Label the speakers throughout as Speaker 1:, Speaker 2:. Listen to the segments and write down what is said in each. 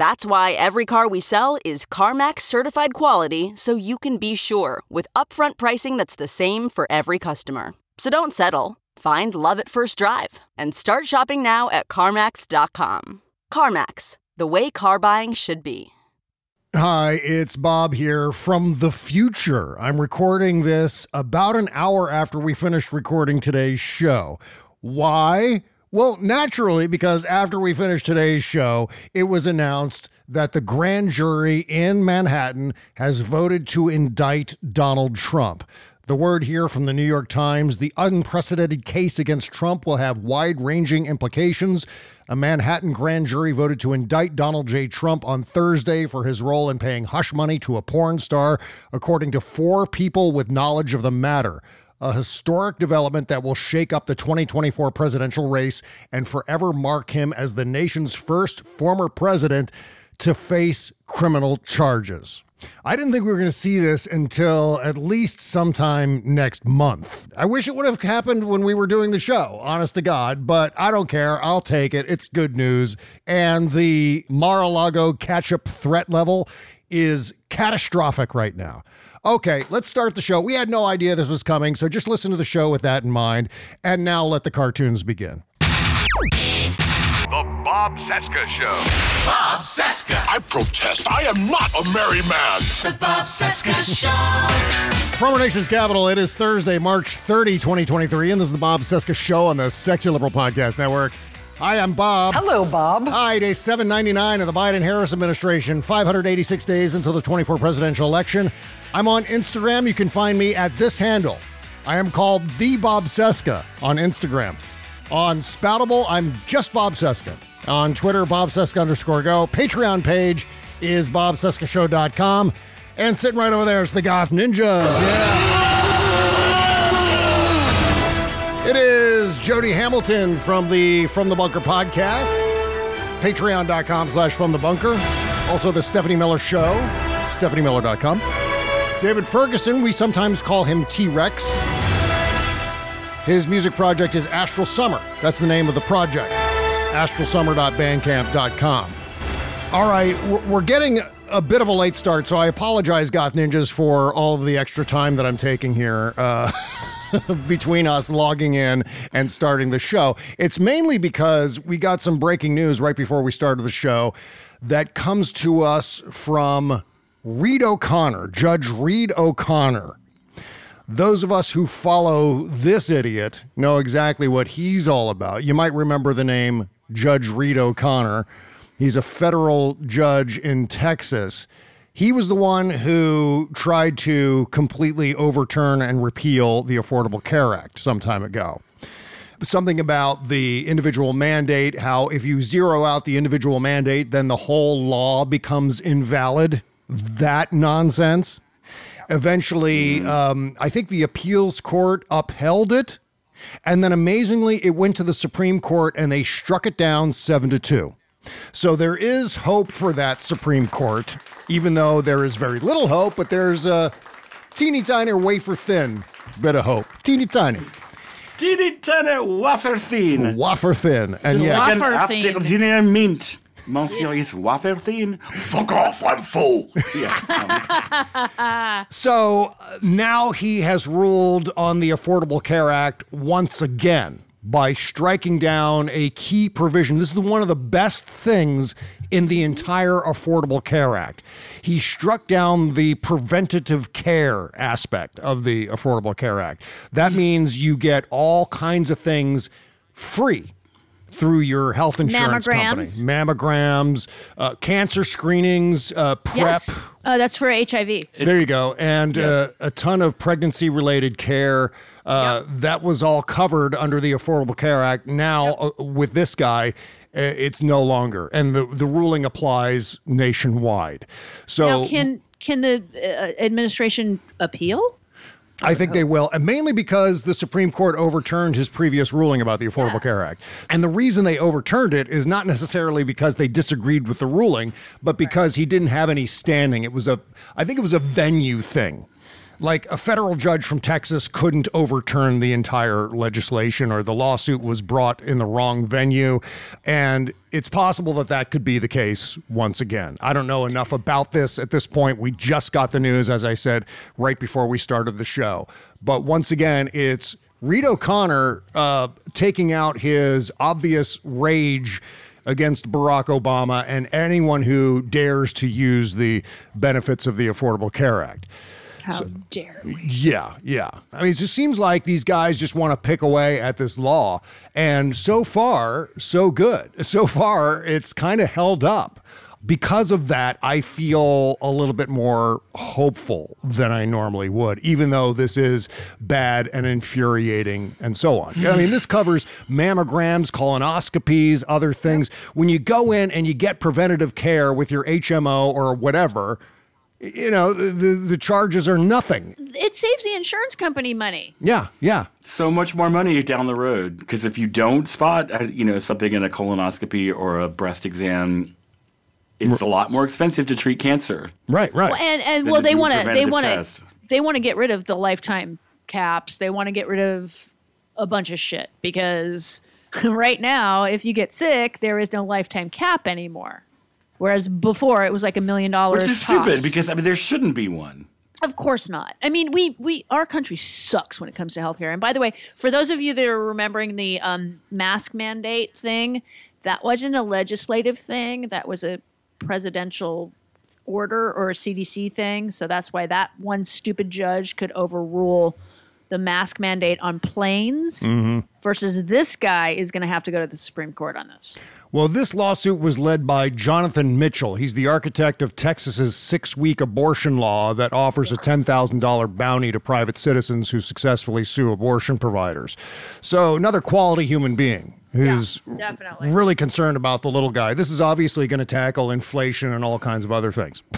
Speaker 1: That's why every car we sell is CarMax certified quality so you can be sure with upfront pricing that's the same for every customer. So don't settle. Find love at first drive and start shopping now at CarMax.com. CarMax, the way car buying should be.
Speaker 2: Hi, it's Bob here from the future. I'm recording this about an hour after we finished recording today's show. Why? Well, naturally, because after we finished today's show, it was announced that the grand jury in Manhattan has voted to indict Donald Trump. The word here from the New York Times the unprecedented case against Trump will have wide ranging implications. A Manhattan grand jury voted to indict Donald J. Trump on Thursday for his role in paying hush money to a porn star, according to four people with knowledge of the matter a historic development that will shake up the 2024 presidential race and forever mark him as the nation's first former president to face criminal charges. I didn't think we were going to see this until at least sometime next month. I wish it would have happened when we were doing the show, honest to God, but I don't care. I'll take it. It's good news. And the Mar a Lago catch up threat level is catastrophic right now. Okay, let's start the show. We had no idea this was coming, so just listen to the show with that in mind. And now let the cartoons begin.
Speaker 3: The Bob Cesca Show.
Speaker 4: Bob Cesca.
Speaker 5: I protest. I am not a merry man.
Speaker 4: The Bob Cesca Show.
Speaker 2: From our nation's capital, it is Thursday, March 30, 2023, and this is the Bob Cesca Show on the Sexy Liberal Podcast Network. Hi, I'm Bob.
Speaker 6: Hello, Bob.
Speaker 2: Hi, day 799 of the Biden Harris administration, 586 days until the 24 presidential election. I'm on Instagram. You can find me at this handle. I am called The Bob Cesca on Instagram. On Spoutable, I'm just Bob Cesca. On Twitter, Bob Cesca underscore go. Patreon page is bobcescashow.com. And sitting right over there is the Goth Ninjas. Yeah. Is Jody Hamilton from the From the Bunker podcast. Patreon.com slash From the Bunker. Also the Stephanie Miller Show. StephanieMiller.com. David Ferguson, we sometimes call him T Rex. His music project is Astral Summer. That's the name of the project. astralsummer.bandcamp.com. All right, we're- getting a bit of a late start, so I apologize, Goth Ninjas, for all of the extra time that I'm taking here uh, between us logging in and starting the show. It's mainly because we got some breaking news right before we started the show that comes to us from Reed O'Connor, Judge Reed O'Connor. Those of us who follow this idiot know exactly what he's all about. You might remember the name Judge Reed O'Connor. He's a federal judge in Texas. He was the one who tried to completely overturn and repeal the Affordable Care Act some time ago something about the individual mandate, how if you zero out the individual mandate, then the whole law becomes invalid. That nonsense. Eventually, um, I think the appeals court upheld it. And then amazingly, it went to the Supreme Court and they struck it down seven to two. So there is hope for that Supreme Court, even though there is very little hope, but there's a teeny tiny wafer thin bit of hope. Teeny tiny.
Speaker 7: Teeny tiny wafer thin.
Speaker 2: Wafer thin. And yeah,
Speaker 7: Like an
Speaker 8: Wafer
Speaker 7: after
Speaker 8: thin.
Speaker 7: dinner mint. Monsieur is wafer thin.
Speaker 5: Fuck off, I'm full.
Speaker 7: Yeah.
Speaker 2: So uh, now he has ruled on the Affordable Care Act once again by striking down a key provision. This is one of the best things in the entire Affordable Care Act. He struck down the preventative care aspect of the Affordable Care Act. That means you get all kinds of things free through your health insurance company.
Speaker 6: Mammograms.
Speaker 2: Mammograms, uh, cancer screenings, uh, PrEP.
Speaker 6: Yes. Uh, that's for HIV.
Speaker 2: there you go. And uh, a ton of pregnancy related care. Uh, That was all covered under the Affordable Care Act. Now, uh, with this guy, it's no longer. And the, the ruling applies nationwide. So
Speaker 6: Now, can can the uh, administration appeal?
Speaker 2: I think they will, and mainly because the Supreme Court overturned his previous ruling about the Affordable Care Act. And the reason they overturned it is not necessarily because they disagreed with the ruling, but because he didn't have any standing. It was a, I think it was a venue thing. Like a federal judge from Texas couldn't overturn the entire legislation, or the lawsuit was brought in the wrong venue. And it's possible that that could be the case once again. I don't know enough about this at this point. We just got the news, as I said, right before we started the show. But once again, it's Reed O'Connor uh, taking out his obvious rage against Barack Obama and anyone who dares to use the benefits of the Affordable Care Act.
Speaker 6: How dare we?
Speaker 2: Yeah, yeah. I mean, it just seems like these guys just want to pick away at this law. And so far, so good. So far, it's kind of held up. Because of that, I feel a little bit more hopeful than I normally would, even though this is bad and infuriating and so on. I mean, this covers mammograms, colonoscopies, other things. When you go in and you get preventative care with your HMO or whatever, you know, the, the charges are nothing.
Speaker 6: It saves the insurance company money.
Speaker 2: Yeah, yeah.
Speaker 7: so much more money down the road because if you don't spot uh, you know something in a colonoscopy or a breast exam it's a lot more expensive to treat cancer
Speaker 2: Right, right.
Speaker 6: And and well, they want to they want to they want to get rid of the lifetime caps. They want to get rid of a bunch of shit because right now, if you get sick, there is no lifetime cap anymore. Whereas before, it was like a million dollars.
Speaker 7: which is
Speaker 6: tops.
Speaker 7: stupid because i mean there shouldn't be one
Speaker 6: Of course not. I mean, we we our country sucks when it comes to healthcare. And by the way, for those of you that are remembering the um, mask mandate thing, that wasn't a legislative thing. That was a presidential order or a CDC thing. So that's why that one stupid judge could overrule the mask mandate on planes. Mm-hmm. Versus this guy is going to have to go to the Supreme Court on this.
Speaker 2: Well, this lawsuit was led by Jonathan Mitchell. He's the architect of Texas's six week abortion law that offers a $10,000 bounty to private citizens who successfully sue abortion providers. So, another quality human being who's
Speaker 6: definitely.
Speaker 2: really concerned about the little guy. This is obviously going to tackle inflation and all kinds of other things.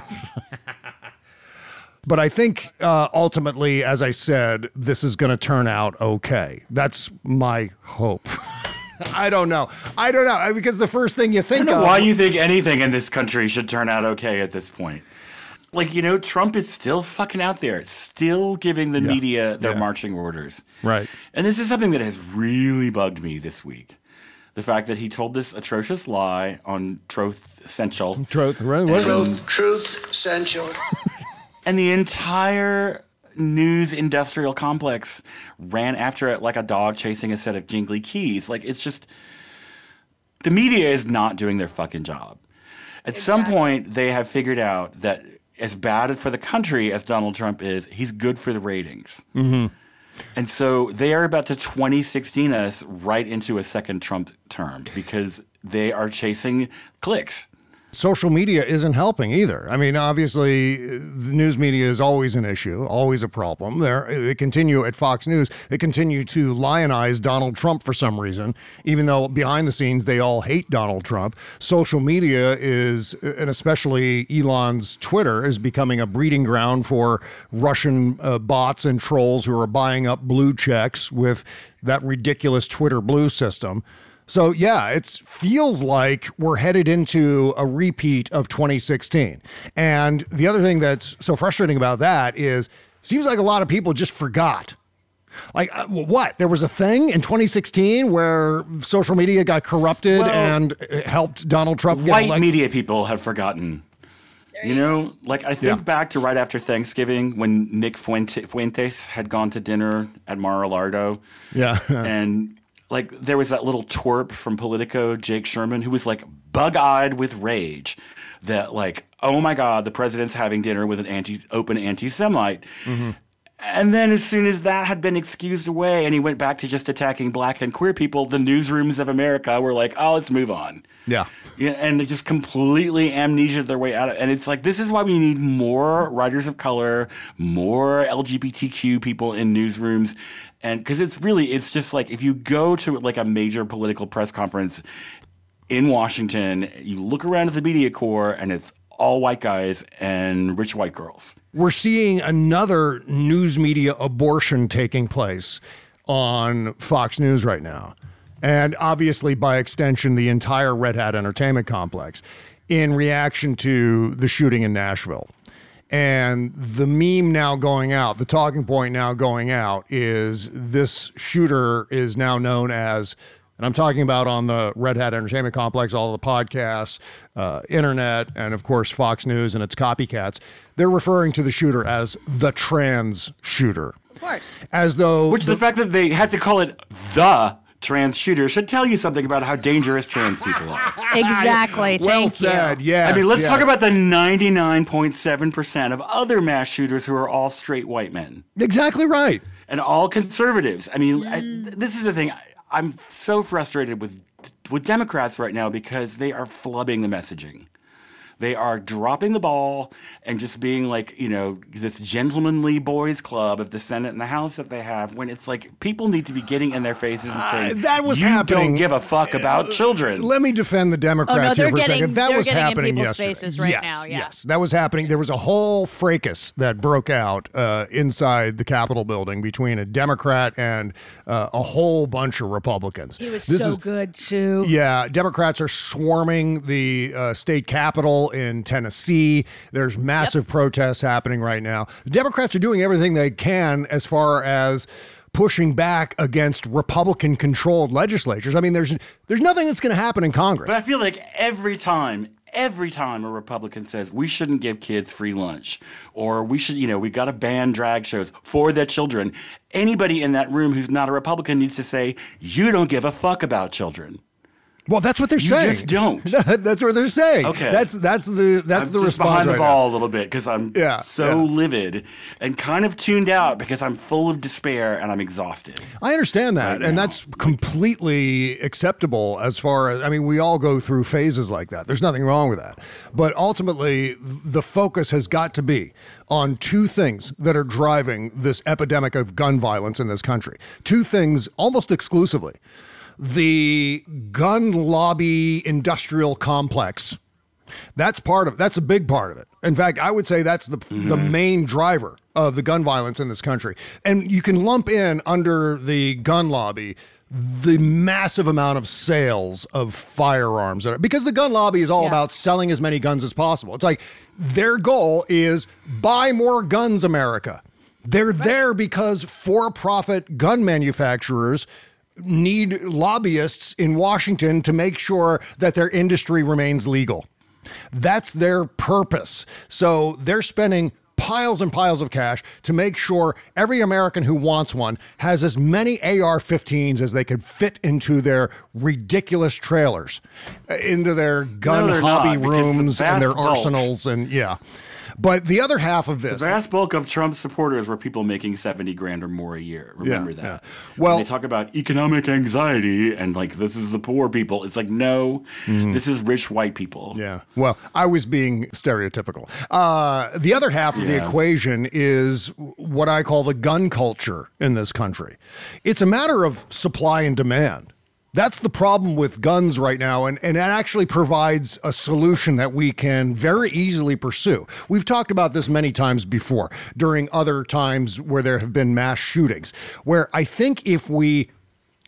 Speaker 2: But I think uh, ultimately, as I said, this is going to turn out okay. That's my hope. I don't know. I don't know because the first thing you
Speaker 7: I
Speaker 2: think
Speaker 7: don't know
Speaker 2: of.
Speaker 7: why you think anything in this country should turn out okay at this point. Like, you know, Trump is still fucking out there, still giving the media their
Speaker 2: yeah.
Speaker 7: marching orders.
Speaker 2: Right.
Speaker 7: And this is something that has really bugged me this week. The fact that he told this atrocious lie on Truth Central.
Speaker 2: Truth, right? What-
Speaker 5: Truth, truth, essential.
Speaker 7: And the entire news industrial complex ran after it like a dog chasing a set of jingly keys. Like, it's just the media is not doing their fucking job. At some point, they have figured out that as bad for the country as Donald Trump is, he's good for the ratings. Mm-hmm. And so they are about to 2016 us right into a second Trump term because they are chasing clicks.
Speaker 2: Social media isn't helping either. I mean, obviously, the news media is always an issue, always a problem. There, they continue at Fox News. They continue to lionize Donald Trump for some reason, even though behind the scenes they all hate Donald Trump. Social media is, and especially Elon's Twitter, is becoming a breeding ground for Russian uh, bots and trolls who are buying up blue checks with that ridiculous Twitter blue system. So yeah, it feels like we're headed into a repeat of 2016. And the other thing that's so frustrating about that is seems like a lot of people just forgot. Like uh, what? There was a thing in 2016 where social media got corrupted
Speaker 7: Well-
Speaker 2: and helped Donald Trump get
Speaker 7: White
Speaker 2: elected.
Speaker 7: media people have forgotten. You know, like I think
Speaker 2: Yeah.
Speaker 7: back to right after Thanksgiving when Nick Fuente, Fuentes had gone to dinner at Mar-a-Lardo.
Speaker 2: Yeah.
Speaker 7: and like there was that little twerp from Politico, Jake Sherman, who was like bug-eyed with rage that like, oh my god, the president's having dinner with an anti open anti-Semite. Mm-hmm. And then, as soon as that had been excused away and he went back to just attacking black and queer people, the newsrooms of America were like, oh, let's move on.
Speaker 2: Yeah.
Speaker 7: Yeah, and they just completely amnesia their way out of And it's like, this is why we need more writers of color, more LGBTQ people in newsrooms. And because it's really, it's just like if you go to like a major political press conference in Washington, you look around at the media corps and it's all white guys and rich white girls.
Speaker 2: We're seeing another news media abortion taking place on Fox News right now. And obviously, by extension, the entire Red Hat Entertainment Complex in reaction to the shooting in Nashville. And the meme now going out, the talking point now going out is this shooter is now known as and I'm talking about on the Red Hat Entertainment Complex, all the podcasts, uh, internet, and of course Fox News and its copycats. They're referring to the shooter as the trans shooter.
Speaker 6: Of course.
Speaker 2: As though
Speaker 7: Which the, fact that they had to call it the trans shooter should tell you something about how dangerous trans people are.
Speaker 6: Exactly.
Speaker 2: well
Speaker 6: Thank
Speaker 2: said.
Speaker 6: you.
Speaker 2: Yes.
Speaker 7: I mean, let's
Speaker 2: yes.
Speaker 7: talk about the 99.7% of other mass shooters who are all straight white men
Speaker 2: exactly right.
Speaker 7: and all conservatives. I mean, I, mm. this is the thing. I, I'm so frustrated with with Democrats right now because they are flubbing the messaging. They are dropping the ball and just being like, you know, this gentlemanly boys club of the Senate and the House that they have when it's like people need to be getting in their faces and saying,
Speaker 2: Uh, that was
Speaker 7: you
Speaker 2: happening.
Speaker 7: don't give a fuck about children.
Speaker 2: Let me defend the Democrats
Speaker 6: they're
Speaker 2: here for a
Speaker 6: getting-
Speaker 2: second. That
Speaker 6: they're
Speaker 2: was
Speaker 6: getting in
Speaker 2: happening
Speaker 6: people's
Speaker 2: yesterday.
Speaker 6: faces right
Speaker 2: yes,
Speaker 6: now, yeah.
Speaker 2: yes, that was happening. There was a whole fracas that broke out uh, inside the Capitol building between a Democrat and uh, a whole bunch of Republicans.
Speaker 6: He was
Speaker 2: This
Speaker 6: so
Speaker 2: is-
Speaker 6: good too.
Speaker 2: Yeah, Democrats are swarming the uh, state capitol in Tennessee. There's massive protests happening right now. The Democrats are doing everything they can as far as pushing back against Republican controlled legislatures. I mean, there's there's nothing that's going to happen in Congress.
Speaker 7: But I feel like every time, every time a Republican says we shouldn't give kids free lunch or we should, you know, we've got to ban drag shows for their children, anybody in that room who's not a Republican needs to say, you don't give a fuck about children.
Speaker 2: Well, that's what they're
Speaker 7: You
Speaker 2: saying.
Speaker 7: just don't.
Speaker 2: that's what they're saying.
Speaker 7: Okay.
Speaker 2: That's that's the that's
Speaker 7: I'm
Speaker 2: the
Speaker 7: just
Speaker 2: response
Speaker 7: behind the
Speaker 2: right
Speaker 7: ball
Speaker 2: now.
Speaker 7: a little bit because I'm
Speaker 2: Yeah,
Speaker 7: so
Speaker 2: yeah.
Speaker 7: livid and kind of tuned out because I'm full of despair and I'm exhausted.
Speaker 2: I understand that,
Speaker 7: Right
Speaker 2: and
Speaker 7: now.
Speaker 2: that's completely acceptable as far as I mean, we all go through phases like that. There's nothing wrong with that. But ultimately, the focus has got to be on two things that are driving this epidemic of gun violence in this country. Two things almost exclusively. The gun lobby industrial complex that's part of that's a big part of it. In fact, I would say that's the the mm-hmm. main driver of the gun violence in this country. And you can lump in under the gun lobby the massive amount of sales of firearms because the gun lobby is all
Speaker 6: Yeah.
Speaker 2: about selling as many guns as possible. It's like their goal is buy more guns America. They're there because for-profit gun manufacturers need lobbyists in Washington to make sure that their industry remains legal. That's their purpose. So they're spending piles and piles of cash to make sure every American who wants one has as many AR 15s as they could fit into their ridiculous trailers, into their gun
Speaker 7: they're
Speaker 2: hobby
Speaker 7: not, because the
Speaker 2: rooms and their
Speaker 7: vast bulk-
Speaker 2: arsenals. And yeah. But the other half of this.
Speaker 7: The vast bulk of Trump's supporters were people making 70 grand or more a year. Remember
Speaker 2: Yeah,
Speaker 7: that.
Speaker 2: yeah.
Speaker 7: When
Speaker 2: Well-
Speaker 7: they talk about economic anxiety and like this is the poor people. It's like, no, this is rich white people.
Speaker 2: Mm-hmm. Yeah. Well, I was being stereotypical. Uh, the other half of the equation is what I call the gun culture in this country. It's a matter of supply and demand. That's the problem with guns right now, and, and it actually provides a solution that we can very easily pursue. We've talked about this many times before during other times where there have been mass shootings, where I think if we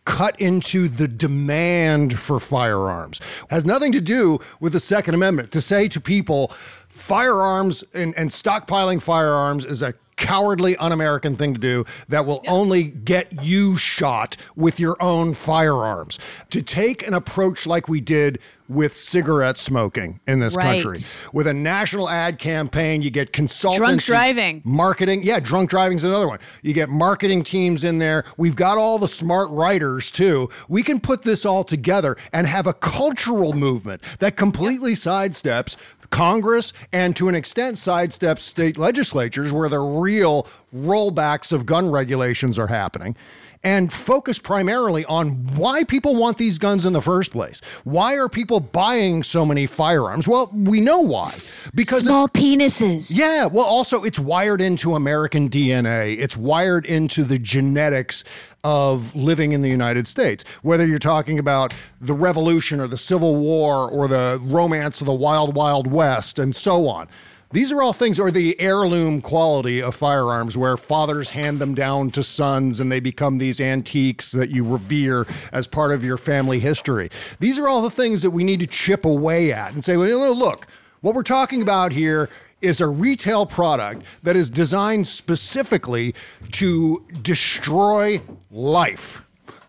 Speaker 2: cut into the demand for firearms. Has nothing to do with the Second Amendment. To say to people, firearms and, and stockpiling firearms is a cowardly, un American thing to do that will only get you shot with your own firearms. To take an approach like we did with cigarette smoking in this
Speaker 6: Right.
Speaker 2: country, with a national ad campaign, you get consultants.
Speaker 6: Drunk driving.
Speaker 2: Marketing, yeah, drunk driving's another one. You get marketing teams in there. We've got all the smart writers too. We can put this all together and have a cultural movement that completely sidesteps Congress and to an extent sidesteps state legislatures where they're real rollbacks of gun regulations are happening and focus primarily on why people want these guns in the first place. Why are people buying so many firearms? Well, we know why. Because
Speaker 6: Small penises.
Speaker 2: yeah, well, also it's wired into American DNA. It's wired into the genetics of living in the United States. Whether you're talking about the Revolution or the Civil War or the romance of the Wild Wild West and so on. These are all things, or the heirloom quality of firearms, where fathers hand them down to sons and they become these antiques that you revere as part of your family history. These are all the things that we need to chip away at and say, well, look, what we're talking about here is a retail product that is designed specifically to destroy life.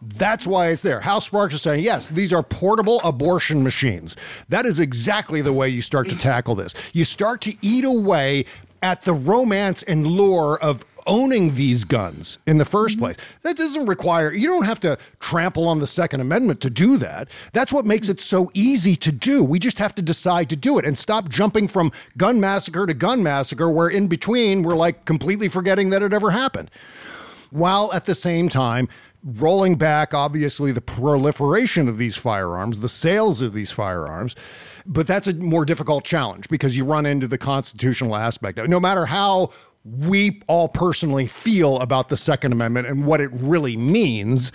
Speaker 2: That's why it's there. Hal Sparks is saying, yes, these are portable abortion machines. That is exactly the way you start to tackle this. You start to eat away at the romance and lure of owning these guns in the first place. That doesn't require, you don't have to trample on the Second Amendment to do that. That's what makes it so easy to do. We just have to decide to do it and stop jumping from gun massacre to gun massacre, where in between we're like completely forgetting that it ever happened while at the same time rolling back, obviously, the proliferation of these firearms, the sales of these firearms. But that's a more difficult challenge because you run into the constitutional aspect. No matter how we all personally feel about the Second Amendment and what it really means,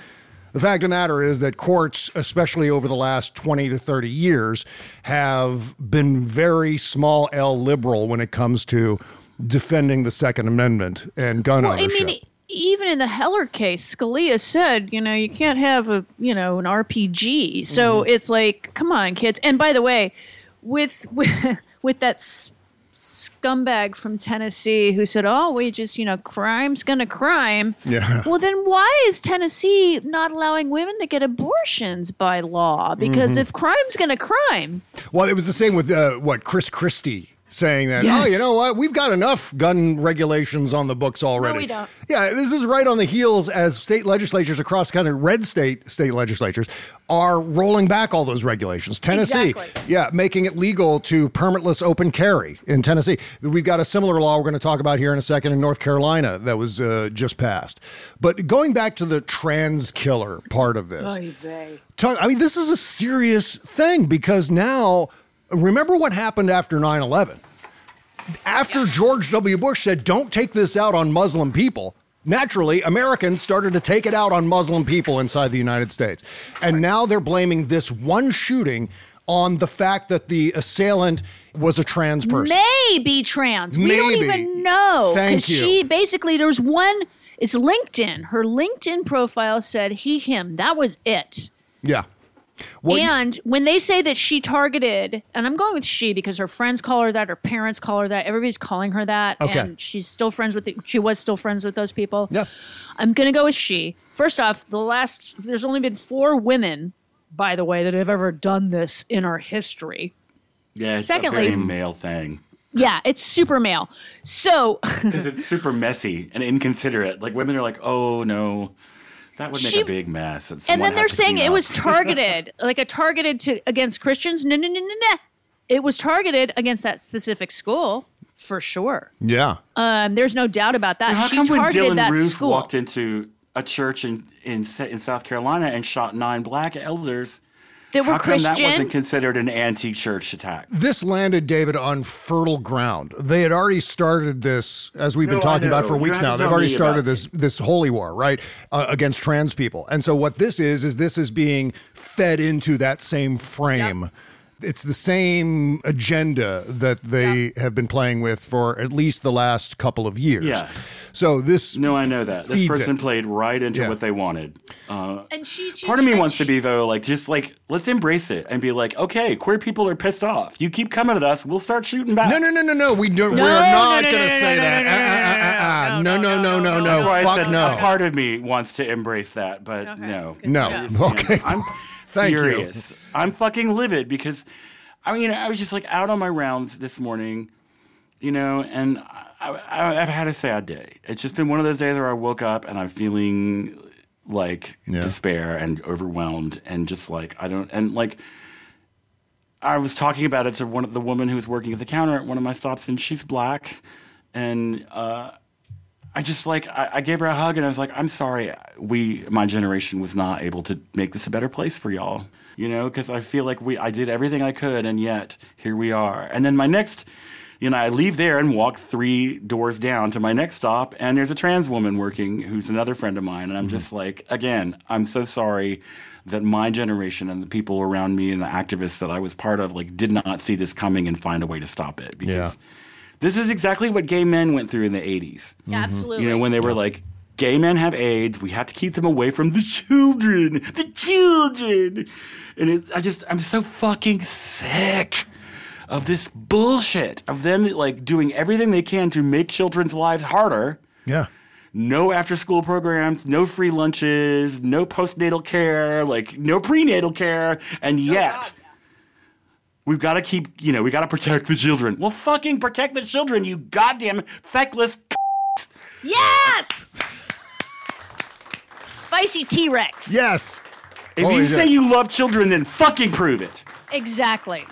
Speaker 2: the fact of the matter is that courts, especially over the last 20 to 30 years, have been very small L liberal when it comes to defending the Second Amendment and gun
Speaker 6: Well, I
Speaker 2: ownership.
Speaker 6: mean, even in the Heller case, Scalia said, you know, you can't have a, you know, an RPG. So
Speaker 2: Mm-hmm.
Speaker 6: it's like, come on, kids. And by the way, with with with that s- scumbag from Tennessee who said, "Oh, we just, you know, crime's gonna crime."
Speaker 2: Yeah.
Speaker 6: Well, then why is Tennessee not allowing women to get abortions by law? Because
Speaker 2: Mm-hmm.
Speaker 6: if crime's gonna crime,
Speaker 2: Well, it was the same with uh, what Chris Christie saying that. Oh, you know what? We've got enough gun regulations on the books already.
Speaker 6: No, we don't.
Speaker 2: Yeah, this is right on the heels as state legislatures across the country, red state state legislatures, are rolling back all those regulations. Tennessee,
Speaker 6: Exactly.
Speaker 2: yeah, making it legal to permitless open carry in Tennessee. We've got a similar law we're going to talk about here in a second in North Carolina that was uh, just passed. But going back to the trans killer part of this. I mean, this is a serious thing because now, remember what happened after 9 11? After George W. Bush said, don't take this out on Muslim people, naturally, Americans started to take it out on Muslim people inside the United States. And now they're blaming this one shooting on the fact that the assailant was a trans person.
Speaker 6: may be trans. We don't even know.
Speaker 2: Thank you.
Speaker 6: She basically there was one. It's LinkedIn. Her LinkedIn profile said he him. That was it.
Speaker 2: yeah. Well, you-
Speaker 6: and when they say that she targeted, and I'm going with she because her friends call her that, her parents call her that, everybody's calling her that,
Speaker 2: Okay.
Speaker 6: and she's still friends with. The, she was still friends with those people.
Speaker 2: Yeah.
Speaker 6: I'm gonna go with she. First off, the last there's only been four women, by the way, that have ever done this in our history.
Speaker 7: Yeah, it's
Speaker 6: Secondly-
Speaker 7: a very male thing
Speaker 6: Yeah, it's super male. So
Speaker 7: because it's super messy and inconsiderate. Like women are like, "Oh no, that would make
Speaker 6: She-
Speaker 7: a big mess." And,
Speaker 6: and then they're saying it
Speaker 7: up.
Speaker 6: was targeted, like a targeted to against Christians. No, no, no, no, no. It was targeted against that specific school for sure.
Speaker 2: yeah.
Speaker 6: Um, there's no doubt about that.
Speaker 7: How
Speaker 6: she
Speaker 7: come when Dylan
Speaker 6: that
Speaker 7: Roof
Speaker 6: school.
Speaker 7: walked into a church in, in in South Carolina and shot nine black elders?
Speaker 6: That were
Speaker 7: How come that wasn't considered an anti-church attack?
Speaker 2: This landed David on fertile ground. They had already started this, as we've been
Speaker 7: No, I
Speaker 2: talking about for
Speaker 7: You
Speaker 2: weeks now. They've already started
Speaker 7: about
Speaker 2: this this holy war, right, uh, against trans people. And so what this is is this is being fed into that same frame. It's the same agenda that they have been playing with for at least the last couple of years.
Speaker 7: Yeah.
Speaker 2: So this
Speaker 7: No, I know that. This person
Speaker 2: it.
Speaker 7: played right into
Speaker 2: Yeah.
Speaker 7: what they wanted. Uh,
Speaker 6: and she, she
Speaker 7: part of me
Speaker 6: and
Speaker 7: wants to be though, like just like let's embrace it and be like, okay, queer people are pissed off. You keep coming at us, we'll start shooting back.
Speaker 2: No, no, no, no, no. We don't.
Speaker 6: No,
Speaker 2: we're not
Speaker 6: no, no,
Speaker 2: going to
Speaker 6: no,
Speaker 2: say
Speaker 6: no,
Speaker 2: that.
Speaker 6: no,
Speaker 2: Uh,
Speaker 6: no,
Speaker 2: uh, uh, uh,
Speaker 6: no,
Speaker 2: No, no, no, no, no.
Speaker 7: That's why I
Speaker 2: Fuck no.
Speaker 7: a part of me wants to embrace that, but no.
Speaker 2: No.
Speaker 7: Man,
Speaker 2: Okay.
Speaker 7: I'm
Speaker 2: Thank you.
Speaker 7: furious. I'm fucking livid because, I mean, I was just like out on my rounds this morning, you know, and I, I, I've had a sad day. It's just been one of those days where I woke up and I'm feeling like
Speaker 2: Yeah.
Speaker 7: despair and overwhelmed and just like I don't and like. I was talking about it to one of the woman who was working at the counter at one of my stops, and she's black, and uh, I just like I, I gave her a hug and I was like, I'm sorry, we my generation was not able to make this a better place for y'all. You know, because I feel like we I did everything I could and yet here we are. And then my next you know, I leave there and walk three doors down to my next stop, and there's a trans woman working who's another friend of mine. And I'm mm-hmm. just like, again, I'm so sorry that my generation and the people around me and the activists that I was part of, like, did not see this coming and find a way to stop it. Because
Speaker 2: Yeah.
Speaker 7: This is exactly what gay men went through in the 80s.
Speaker 6: Yeah, mm-hmm. absolutely.
Speaker 7: You know, when they were like, gay men have AIDS, we have to keep them away from the children, the children. And it, I just, I'm so fucking sick of this bullshit of them like doing everything they can to make children's lives harder.
Speaker 2: Yeah.
Speaker 7: No after school programs, no free lunches, no postnatal care, like no prenatal care, and yet we've got to keep, you know, we got to protect the children. Well, fucking protect the children, you goddamn feckless.
Speaker 6: yes. Spicy T Rex.
Speaker 2: Yes.
Speaker 7: If
Speaker 2: Oh,
Speaker 7: you
Speaker 2: yeah.
Speaker 7: say you love children, then fucking prove it.
Speaker 6: Exactly.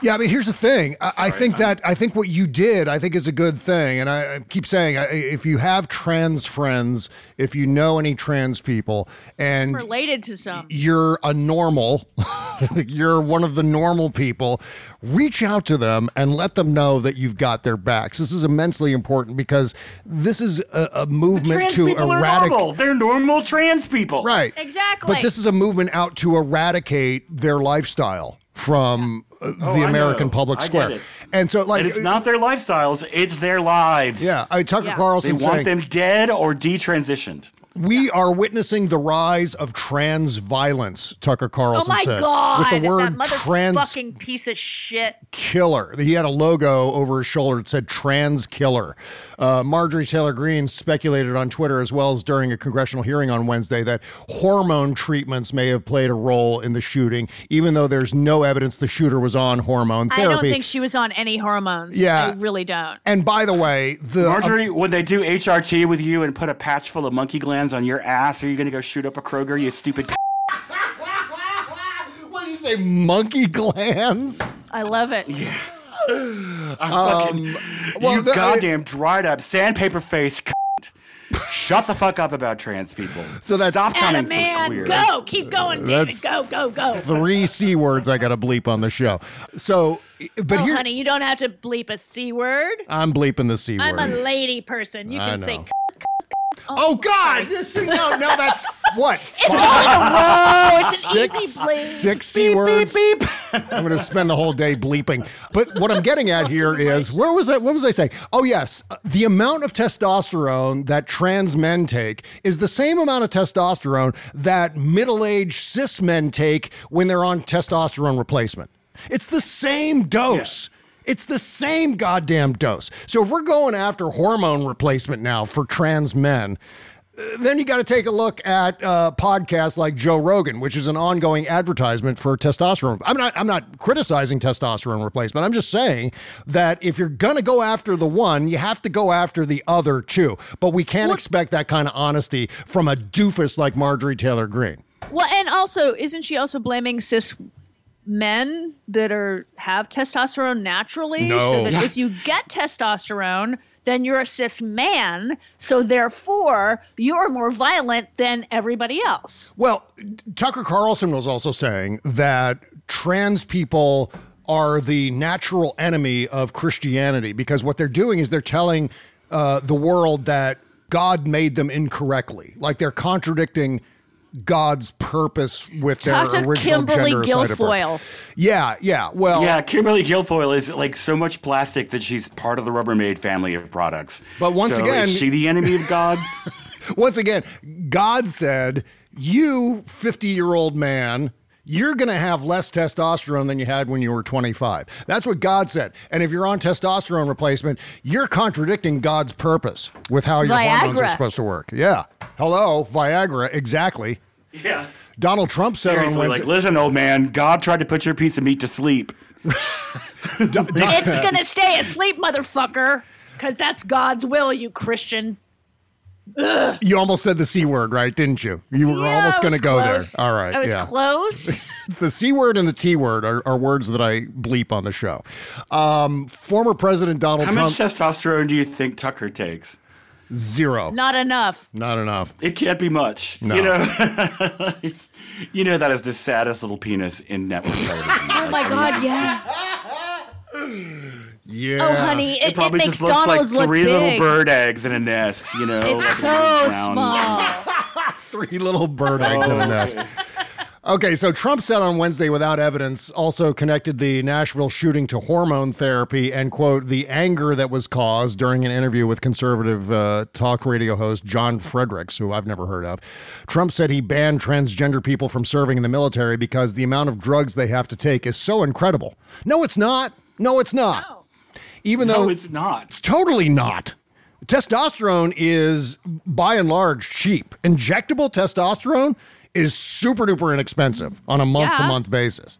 Speaker 2: Yeah, I mean, here's the thing. I, I think that I think what you did, I think, is a good thing. And I, I keep saying, I, if you have trans friends, if you know any trans people, and
Speaker 6: Related to some.
Speaker 2: you're a normal, you're one of the normal people, reach out to them and let them know that you've got their backs. This is immensely important because this is a, a movement
Speaker 7: Trans
Speaker 2: to eradicate.
Speaker 7: normal. They're normal trans people.
Speaker 2: Right.
Speaker 6: Exactly.
Speaker 2: But this is a movement out to eradicate their lifestyle from uh,
Speaker 7: Oh,
Speaker 2: the
Speaker 7: I
Speaker 2: American
Speaker 7: know.
Speaker 2: public square. And so, like,
Speaker 7: And it's not their lifestyles, it's their lives.
Speaker 2: yeah, I, mean, Tucker
Speaker 6: Yeah.
Speaker 7: They
Speaker 2: Carlson
Speaker 7: want
Speaker 2: saying,
Speaker 7: them dead or detransitioned.
Speaker 2: We are witnessing the rise of trans violence, Tucker Carlson.
Speaker 6: Oh my
Speaker 2: said.
Speaker 6: god!
Speaker 2: With the word
Speaker 6: that
Speaker 2: trans
Speaker 6: motherfucking piece of shit.
Speaker 2: killer. He had a logo over his shoulder that said trans killer. Uh, Marjorie Taylor Greene speculated on Twitter as well as during a congressional hearing on Wednesday that hormone treatments may have played a role in the shooting, even though there's no evidence the shooter was on hormone therapy.
Speaker 6: I don't think she was on any hormones.
Speaker 2: Yeah.
Speaker 6: I really don't.
Speaker 2: and by the way, the
Speaker 7: Marjorie, when they do HRT with you and put a patch full of monkey glands on your ass, are you going to go shoot up a Kroger, you stupid?
Speaker 2: what do you say, monkey glands?
Speaker 6: I love it.
Speaker 7: fucking, um,
Speaker 2: well,
Speaker 7: you
Speaker 2: the-
Speaker 7: goddamn dried up sandpaper face. Shut the fuck up about trans people.
Speaker 2: So that's-
Speaker 7: stop coming
Speaker 6: Atta man,
Speaker 7: for queers.
Speaker 6: go. Keep going, David.
Speaker 2: That's-
Speaker 6: Go, go, go.
Speaker 2: Three c words I got to bleep on the show. So, but
Speaker 6: oh,
Speaker 2: here
Speaker 6: honey, you don't have to bleep a c word.
Speaker 2: I'm bleeping the c
Speaker 6: I'm
Speaker 2: word.
Speaker 6: I'm a lady person. You
Speaker 2: I
Speaker 6: can say.
Speaker 2: know.
Speaker 6: C-
Speaker 2: oh, oh God! This thing, no, no, that's what
Speaker 6: It's all in a row. It's an
Speaker 2: six
Speaker 6: easy bleep.
Speaker 2: six c words.
Speaker 7: Beep, beep.
Speaker 2: I'm going to spend the whole day bleeping. But what I'm getting at here is where was I? What was I saying? Oh yes, uh, the amount of testosterone that trans men take is the same amount of testosterone that middle-aged cis men take when they're on testosterone replacement. It's the same dose. It's the same goddamn dose. So if we're going after hormone replacement now for trans men, then you got to take a look at uh, podcasts like Joe Rogan, which is an ongoing advertisement for testosterone. I'm not I'm not criticizing testosterone replacement. I'm just saying that if you're gonna go after the one, you have to go after the other too. But we can't expect that kind of honesty from a doofus like Marjorie Taylor Greene.
Speaker 6: Well, and also, isn't she also blaming cis men that are have testosterone naturally?
Speaker 2: No.
Speaker 6: So that
Speaker 2: Yeah.
Speaker 6: if you get testosterone, then you're a cis man. So therefore, you're more violent than everybody else.
Speaker 2: Well, Tucker Carlson was also saying that trans people are the natural enemy of Christianity because what they're doing is they're telling uh, the world that God made them incorrectly. Like they're contradicting God's purpose with their
Speaker 6: Talk to
Speaker 2: original
Speaker 6: Kimberly
Speaker 2: gender assigned at birth.
Speaker 6: Guilfoyle.
Speaker 2: Yeah, yeah. Well,
Speaker 7: Yeah, Kimberly Guilfoyle is like so much plastic that she's part of the Rubbermaid family of products.
Speaker 2: But once
Speaker 7: So
Speaker 2: again-
Speaker 7: is she the enemy of God?
Speaker 2: once again, God said, You 50 year old man, you're going to have less testosterone than you had when you were 25. That's what God said. And if you're on testosterone replacement, you're contradicting God's purpose with how your hormones are supposed to work. Yeah. Hello, Viagra, exactly.
Speaker 7: yeah.
Speaker 2: Donald Trump said on
Speaker 7: Seriously,
Speaker 2: Wednesday.
Speaker 7: like, listen, old man, God tried to put your piece of meat to sleep.
Speaker 6: It's gonna stay asleep, motherfucker, because that's God's will, you Christian.
Speaker 2: You almost said the C word, right? Didn't you? You were
Speaker 6: Yeah,
Speaker 2: almost going to go there. All right.
Speaker 6: I was
Speaker 2: yeah.
Speaker 6: close.
Speaker 2: The C word and the T word are, are words that I bleep on the show. Um, former President Donald
Speaker 7: How
Speaker 2: Trump.
Speaker 7: much testosterone do you think Tucker takes?
Speaker 2: Zero.
Speaker 6: Not enough.
Speaker 2: Not enough.
Speaker 7: It can't be much.
Speaker 2: No.
Speaker 7: You know, you know that is the saddest little penis in network television.
Speaker 6: Oh my God, yes.
Speaker 2: Yeah.
Speaker 6: Oh, honey, it,
Speaker 7: It
Speaker 6: it,
Speaker 7: probably
Speaker 6: makes
Speaker 7: just looks like
Speaker 6: Donald's look
Speaker 7: three
Speaker 6: big.
Speaker 7: little bird eggs in a nest. You know,
Speaker 6: It's
Speaker 7: like
Speaker 6: so small.
Speaker 2: Three little bird eggs in a nest.
Speaker 7: okay.
Speaker 2: Okay, so Trump said on Wednesday without evidence also connected the Nashville shooting to hormone therapy and, quote, the anger that was caused during an interview with conservative uh, talk radio host John Fredericks, who I've never heard of. Trump said he banned transgender people from serving in the military because the amount of drugs they have to take is so incredible. No, it's not. No, it's not. Even though
Speaker 7: No, it's not.
Speaker 2: It's totally not. Testosterone is by and large cheap. Injectable testosterone is super duper inexpensive on a month to month basis.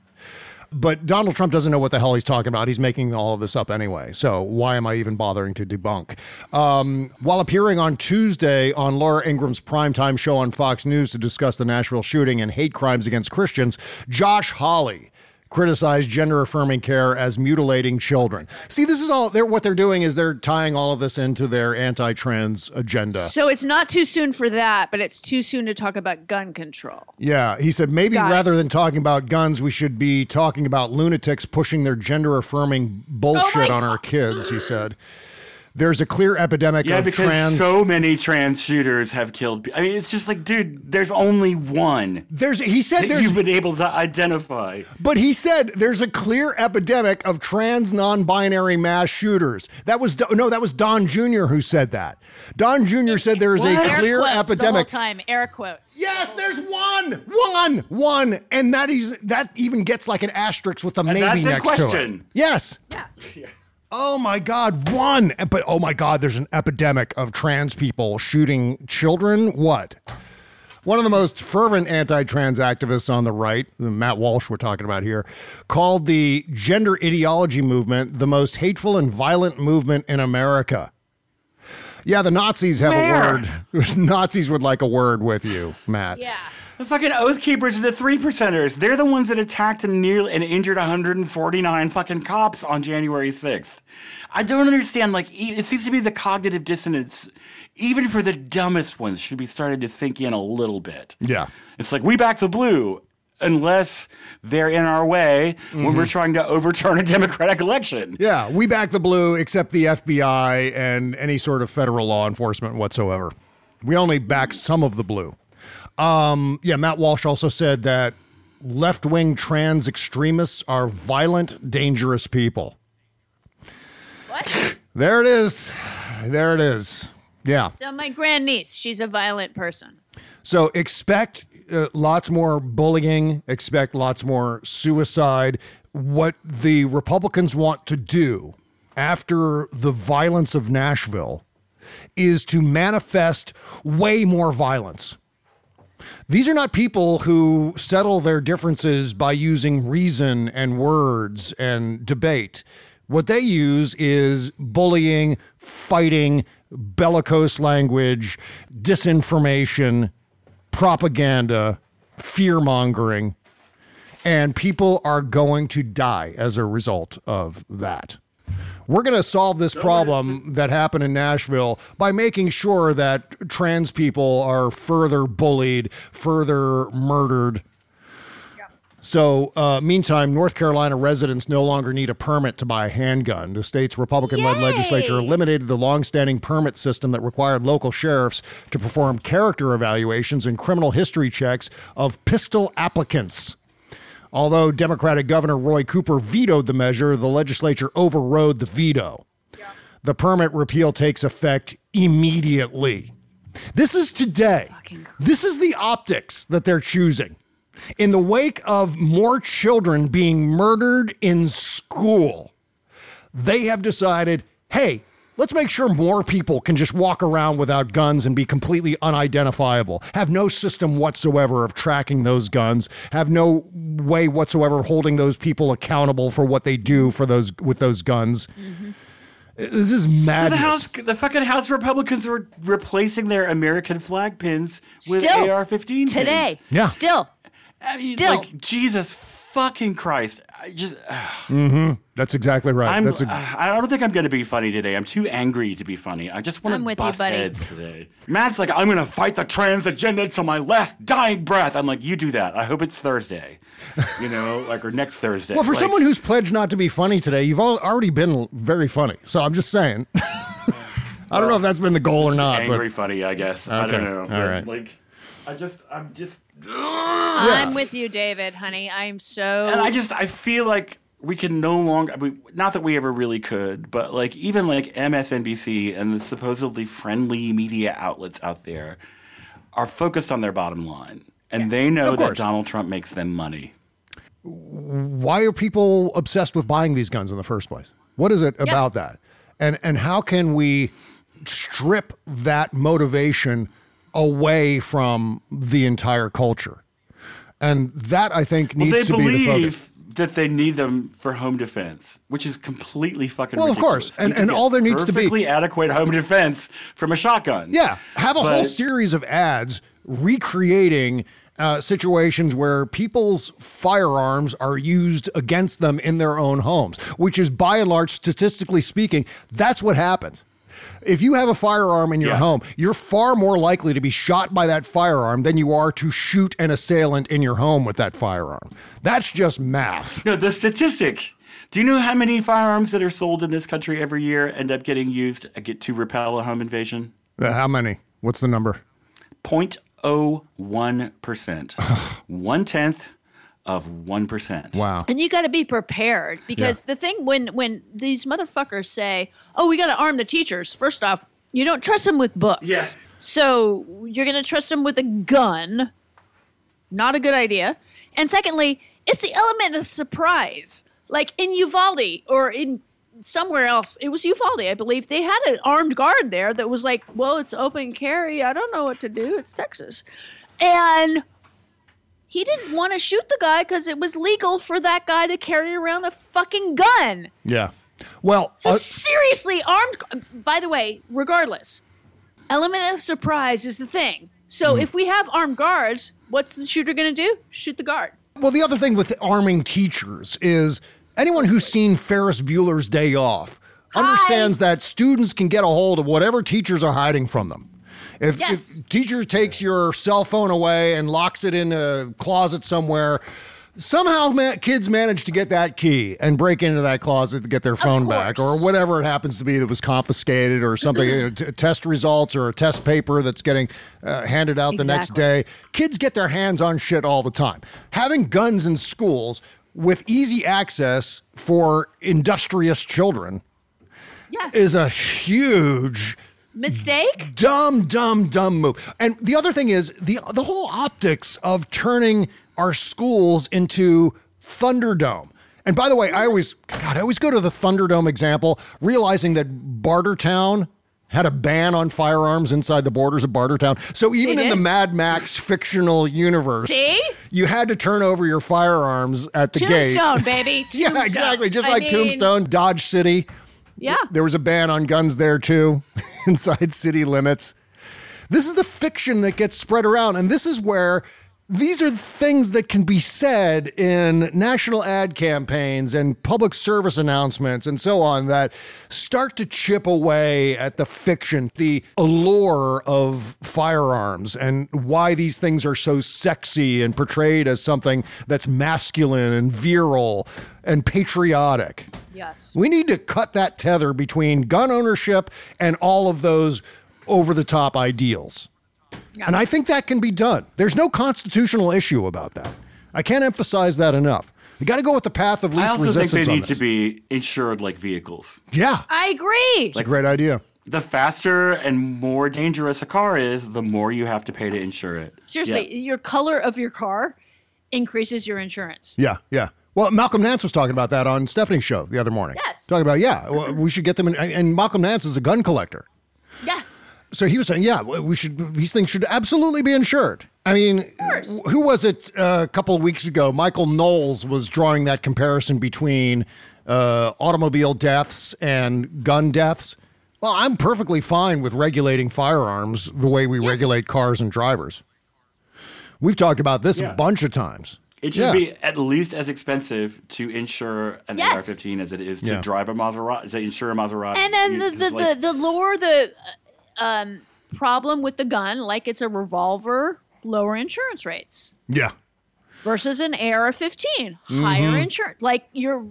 Speaker 2: But Donald Trump doesn't know what the hell he's talking about. He's making all of this up anyway. So why am I even bothering to debunk? Um, while appearing on Tuesday on Laura Ingraham's primetime show on Fox News to discuss the Nashville shooting and hate crimes against Christians, Josh Hawley criticized gender affirming care as mutilating children. See, this is all they're what they're doing is they're tying all of this into their anti-trans agenda.
Speaker 6: So it's not too soon for that, but it's too soon to talk about gun control.
Speaker 2: Yeah, he said maybe
Speaker 6: Got it.
Speaker 2: rather than talking about guns, we should be talking about lunatics pushing their gender affirming oh bullshit
Speaker 6: Oh
Speaker 2: on our kids, he said. There's a clear epidemic
Speaker 7: Yeah,
Speaker 2: of
Speaker 7: because
Speaker 2: trans
Speaker 7: so many trans shooters have killed. pe- I mean, it's just like, dude, there's only one
Speaker 2: There's he said
Speaker 7: that
Speaker 2: there's
Speaker 7: you've been able to identify.
Speaker 2: but he said there's a clear epidemic of trans non-binary mass shooters. That was no, that was Don Jr. who said that. Don Jr. said there is a
Speaker 6: Air
Speaker 2: clear
Speaker 6: quotes
Speaker 2: epidemic.
Speaker 6: The whole time, air quotes.
Speaker 2: Yes, there's one, one, one, and that is that even gets like an asterisk with a maybe
Speaker 7: that's in
Speaker 2: next to it.
Speaker 7: question.
Speaker 2: Yes.
Speaker 6: Yeah.
Speaker 2: Oh my God, one. But oh my God, there's an epidemic of trans people shooting children. What? One of the most fervent anti trans activists on the right, Matt Walsh, we're talking about here, called the gender ideology movement the most hateful and violent movement in America. Yeah, the Nazis have
Speaker 7: Where?
Speaker 2: a word. Nazis would like a word with you, Matt.
Speaker 6: Yeah.
Speaker 7: The fucking Oath Keepers are the three percenters. They're the ones that attacked and nearly and injured 149 fucking cops on January 6th. I don't understand. Like, it seems to be the cognitive dissonance, even for the dumbest ones, should be starting to sink in a little bit.
Speaker 2: Yeah.
Speaker 7: It's like we back the blue unless they're in our way when mm-hmm. we're trying to overturn a democratic election.
Speaker 2: Yeah, we back the blue except the FBI and any sort of federal law enforcement whatsoever. We only back some of the blue. Um, yeah, Matt Walsh also said that left wing trans extremists are violent, dangerous people.
Speaker 6: What?
Speaker 2: There it is. There it is. Yeah.
Speaker 6: so my grandniece, she's a violent person.
Speaker 2: So expect uh, lots more bullying, expect lots more suicide. What the Republicans want to do after the violence of Nashville is to manifest way more violence. These are not people who settle their differences by using reason and words and debate. What they use is bullying, fighting, bellicose language, disinformation, propaganda, fear mongering, and people are going to die as a result of that. We're going to solve this problem that happened in Nashville by making sure that trans people are further bullied, further murdered. So, uh, meantime, North Carolina residents no longer need a permit to buy a handgun. The state's Republican led legislature eliminated the longstanding permit system that required local sheriffs to perform character evaluations and criminal history checks of pistol applicants. Although Democratic Governor Roy Cooper vetoed the measure, the legislature overrode the veto. The permit repeal takes effect immediately. This is today. This is the optics that they're choosing. In the wake of more children being murdered in school, they have decided hey, let's make sure more people can just walk around without guns and be completely unidentifiable, have no system whatsoever of tracking those guns, have no way whatsoever holding those people accountable for what they do for those with those guns. This is
Speaker 7: The
Speaker 2: madness.
Speaker 7: House, the fucking House Republicans were replacing their American flag pins with
Speaker 6: Still,
Speaker 7: AR-15
Speaker 6: Today.
Speaker 7: pins.
Speaker 2: Yeah.
Speaker 6: Still.
Speaker 7: I mean,
Speaker 6: Still.
Speaker 7: like Jesus fucking Christ. I just,
Speaker 2: That's exactly right.
Speaker 7: I'm,
Speaker 2: That's a,
Speaker 7: uh, I don't think I'm going to be funny today. I'm too angry to be funny. I just want to
Speaker 6: with you,
Speaker 7: bust
Speaker 6: buddy.
Speaker 7: heads today. Matt's like, I'm going to fight the trans agenda till my last dying breath. I'm like, you do that. I hope it's Thursday, you know, like or next Thursday.
Speaker 2: well, for
Speaker 7: Like,
Speaker 2: someone who's pledged not to be funny today, you've al- already been very funny. So I'm just saying. I don't know if that's been the goal or not. but-
Speaker 7: angry funny, I guess. I don't know.
Speaker 2: All
Speaker 7: but,
Speaker 2: right.
Speaker 7: Like, I just, I'm just,
Speaker 6: I'm with you, David, honey. I'm so.
Speaker 7: and I just, I feel like we can no longer. I mean, not that we ever really could, but like even like MSNBC and the supposedly friendly media outlets out there are focused on their bottom line, and they know that. Donald Trump makes them money.
Speaker 2: why are people obsessed with buying these guns in the first place? What is it about that? And and how can we strip that motivation away from the entire culture? And that I think
Speaker 7: Well,
Speaker 2: needs to be the focus.
Speaker 7: that they need them for home defense, which is completely fucking ridiculous.
Speaker 2: Well, of course. And- and all there needs to be-
Speaker 7: perfectly adequate home defense from a shotgun.
Speaker 2: Yeah, have a whole series of ads recreating uh, situations where people's firearms are used against them in their own homes, which is by and large, statistically speaking, that's what happens. If you have a firearm in your
Speaker 7: Yeah.
Speaker 2: home, you're far more likely to be shot by that firearm than you are to shoot an assailant in your home with that firearm. That's just math.
Speaker 7: No, the statistic. Do you know how many firearms that are sold in this country every year end up getting used to repel a home invasion?
Speaker 2: Uh, How many? What's the number?
Speaker 7: 0.01%. One tenth of 1%.
Speaker 2: Wow.
Speaker 6: and you got to be prepared because the thing when when these motherfuckers say, "Oh, we got to arm the teachers." First off, you don't trust them with books.
Speaker 7: Yeah.
Speaker 6: So you're going to trust them with a gun. Not a good idea. And secondly, it's the element of surprise. Like in Uvalde or in somewhere else, it was Uvalde, I believe. They had an armed guard there that was like, "Well, it's open carry. I don't know what to do. It's Texas," and he didn't want to shoot the guy because it was legal for that guy to carry around a fucking gun.
Speaker 2: Yeah. Well,
Speaker 6: So
Speaker 2: uh,
Speaker 6: seriously, armed. By the way, regardless, element of surprise is the thing. So
Speaker 2: Hmm.
Speaker 6: if we have armed guards, what's the shooter going to do? Shoot the guard.
Speaker 2: Well, the other thing with arming teachers is anyone who's seen Ferris Bueller's Day Off understands that students can get a hold of whatever teachers are hiding from them. If,
Speaker 6: Yes.
Speaker 2: if teacher takes your cell phone away and locks it in a closet somewhere, somehow ma- kids manage to get that key and break into that closet to get their phone back or whatever it happens to be that was confiscated or something, you know, t- test results or a test paper that's getting uh, handed out the next day. Kids get their hands on shit all the time. Having guns in schools with easy access for industrious children
Speaker 6: Yes.
Speaker 2: is a huge
Speaker 6: Mistake?
Speaker 2: dumb, dumb, dumb move. And the other thing is the the whole optics of turning our schools into Thunderdome. And by the way, I always God, I always go to the Thunderdome example, realizing that Bartertown had a ban on firearms inside the borders of Bartertown. So even in the? Mad Max fictional universe,
Speaker 6: See?
Speaker 2: you had to turn over your firearms at the gate.
Speaker 6: Tombstone, baby.
Speaker 2: Yeah, exactly. Just
Speaker 6: I
Speaker 2: like
Speaker 6: mean,
Speaker 2: Tombstone, Dodge City.
Speaker 6: Yeah.
Speaker 2: There was a ban on guns there too, inside city limits. This is the fiction that gets spread around, and this is where these are things that can be said in national ad campaigns and public service announcements and so on that start to chip away at the fiction, the allure of firearms, and why these things are so sexy and portrayed as something that's masculine and virile and patriotic.
Speaker 6: Yes.
Speaker 2: We need to cut that tether between gun ownership and all of those over the top ideals. And I think that can be done. There's no constitutional issue about that. I can't emphasize that enough. You got to go with the path of least resistance.
Speaker 7: I
Speaker 2: least
Speaker 7: also think
Speaker 2: resistance
Speaker 7: they need to be insured like vehicles.
Speaker 2: yeah,
Speaker 6: I agree.
Speaker 2: it's a great idea.
Speaker 7: The faster and more dangerous a car is, the more you have to pay to insure it.
Speaker 6: Seriously,
Speaker 7: Yeah.
Speaker 6: your color of your car increases your insurance.
Speaker 2: Yeah, yeah. Well, Malcolm Nance was talking about that on Stephanie's show the other morning.
Speaker 6: Yes.
Speaker 2: Talking about, yeah, well, we should get them in. And Malcolm Nance is a gun collector.
Speaker 6: Yes.
Speaker 2: So he was saying, yeah, we should. These things should absolutely be insured. I mean, who was it uh, a couple of weeks ago? Michael Knowles was drawing that comparison between uh, automobile deaths and gun deaths. Well, I'm perfectly fine with regulating firearms the way we regulate cars and drivers. We've talked about this a bunch of times.
Speaker 7: It should
Speaker 2: Yeah.
Speaker 7: be at least as expensive to insure an
Speaker 6: Yes.
Speaker 7: AR-15 as it is to
Speaker 2: Yeah.
Speaker 7: drive a Maserati. To insure a Maserati,
Speaker 6: And then
Speaker 7: You-
Speaker 6: the the,
Speaker 7: like-
Speaker 6: the the lower the um, problem with the gun, like it's a revolver, lower insurance rates
Speaker 2: Yeah.
Speaker 6: versus an AR-15,
Speaker 2: Mm-hmm.
Speaker 6: higher insurance. Like you're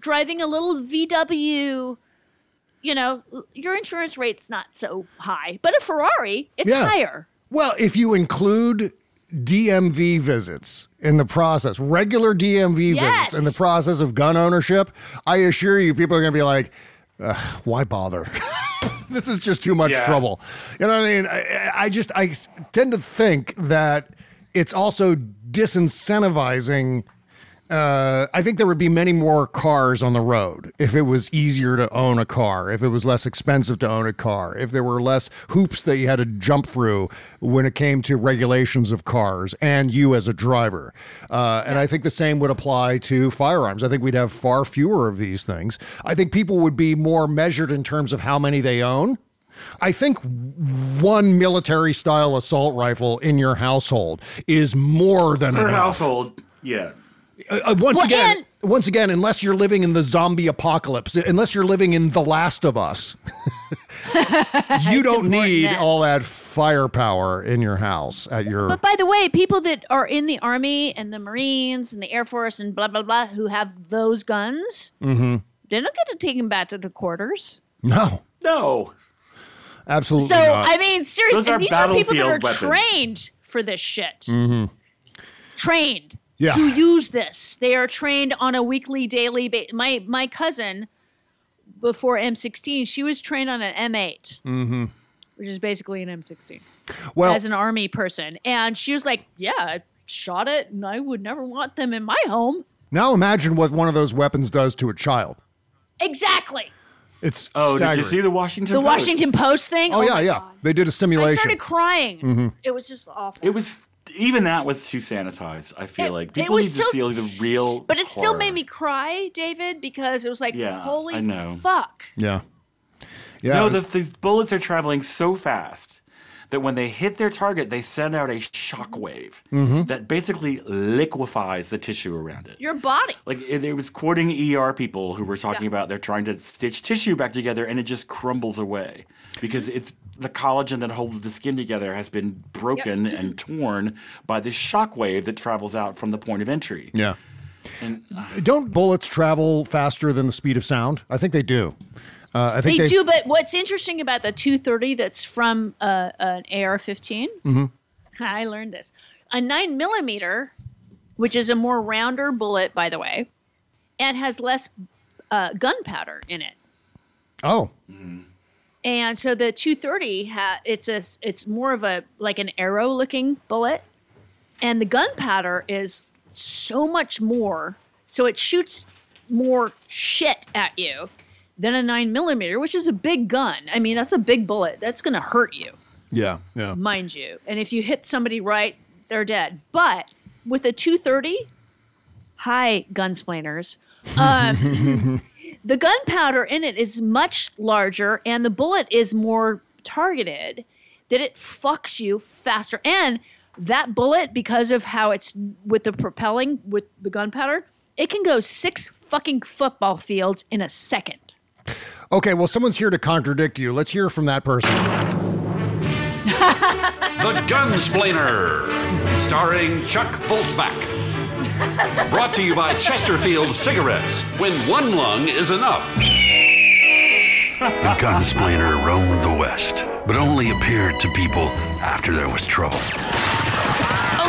Speaker 6: driving a little VW. You know, your insurance rate's not so high, but a Ferrari, it's
Speaker 2: Yeah.
Speaker 6: higher.
Speaker 2: Well, if you include DMV visits in the process, regular DMV
Speaker 6: Yes.
Speaker 2: visits in the process of gun ownership, I assure you, people are going to be like, why bother? this is just too much
Speaker 7: Yeah.
Speaker 2: trouble. You know what I mean? I, I just I tend to think that it's also disincentivizing. Uh, I think there would be many more cars on the road if it was easier to own a car, if it was less expensive to own a car, if there were less hoops that you had to jump through when it came to regulations of cars and you as a driver. Uh, and I think the same would apply to firearms. I think we'd have far fewer of these things. I think people would be more measured in terms of how many they own. I think one military style assault rifle in your household is more than
Speaker 7: per
Speaker 2: enough.
Speaker 7: household. Yeah.
Speaker 2: Uh, uh, once
Speaker 6: Well,
Speaker 2: again,
Speaker 6: and-
Speaker 2: once again, unless you're living in the zombie apocalypse, unless you're living in The Last of Us, you don't need
Speaker 6: that-
Speaker 2: all that firepower in your house at your.
Speaker 6: But by the way, people that are in the army and the Marines and the Air Force and blah blah blah who have those guns,
Speaker 2: Mm-hmm.
Speaker 6: they don't get to take them back to the quarters.
Speaker 2: no,
Speaker 7: No.
Speaker 2: absolutely
Speaker 6: So
Speaker 2: not.
Speaker 6: I mean, seriously,
Speaker 7: Those are
Speaker 6: these are people that are
Speaker 7: weapons.
Speaker 6: trained for this shit. Trained
Speaker 2: Mm-hmm. Yeah.
Speaker 6: to use this. They are trained on a weekly, daily basis. My my cousin, before M16, she was trained on an M8,
Speaker 2: Mm-hmm.
Speaker 6: which is basically an M16,
Speaker 2: well,
Speaker 6: as an army person, and she was like, "Yeah, I shot it, and I would never want them in my home."
Speaker 2: now imagine what one of those weapons does to a child.
Speaker 6: Exactly.
Speaker 2: It's
Speaker 7: Oh, did you see the Washington
Speaker 6: The
Speaker 7: Post?
Speaker 6: Washington Post thing.
Speaker 2: Oh, yeah, yeah.
Speaker 6: God.
Speaker 2: They did a simulation.
Speaker 6: I started crying.
Speaker 2: Mm-hmm.
Speaker 6: It was just awful.
Speaker 7: It was even that was too sanitized. I feel
Speaker 6: It-
Speaker 7: like people
Speaker 6: was
Speaker 7: need to
Speaker 6: still-
Speaker 7: see the real.
Speaker 6: but it still made me cry, David, because it was like,
Speaker 7: Yeah,
Speaker 6: holy
Speaker 7: I know.
Speaker 6: fuck.
Speaker 2: yeah, yeah.
Speaker 7: No, the, the bullets are traveling so fast that when they hit their target, they send out a shockwave
Speaker 2: Mm-hmm.
Speaker 7: that basically liquefies the tissue around it.
Speaker 6: Your body.
Speaker 7: Like it, it was quoting ER people who were talking
Speaker 6: Yeah.
Speaker 7: about they're trying to stitch tissue back together and it just crumbles away because it's the collagen that holds the skin together has been broken and torn by this shockwave that travels out from the point of entry.
Speaker 2: yeah.
Speaker 7: And uh,
Speaker 2: Don't bullets travel faster than the speed of sound? I think they do. Uh, I think
Speaker 6: They,
Speaker 2: they,
Speaker 6: do, but what's interesting about the 230 that's from uh, an AR-15,
Speaker 2: Mm-hmm.
Speaker 6: I learned this. A nine millimeter, which is a more rounder bullet, by the way, and has less uh, gunpowder in it.
Speaker 2: Oh,
Speaker 6: And so the 230 ha- it's a it's more of a like an arrow looking bullet, and the gunpowder is so much more, so it shoots more shit at you than a nine millimeter, which is a big gun. I mean, that's a big bullet. That's gonna hurt you,
Speaker 2: yeah, yeah.
Speaker 6: mind you. And if you hit somebody right, they're dead. But with a 230, hi gunsplainers. Um, the gunpowder in it is much larger and the bullet is more targeted that it fucks you faster and that bullet because of how it's with the propelling with the gunpowder it can go six fucking football fields in a second
Speaker 2: Okay, well, someone's here to contradict you. Let's hear from that person.
Speaker 8: The Gunsplainer, starring Chuck Boltback. Brought to you by Chesterfield Cigarettes, when one lung is enough.
Speaker 9: The gunsplainer roamed the West, but only appeared to people after there was trouble.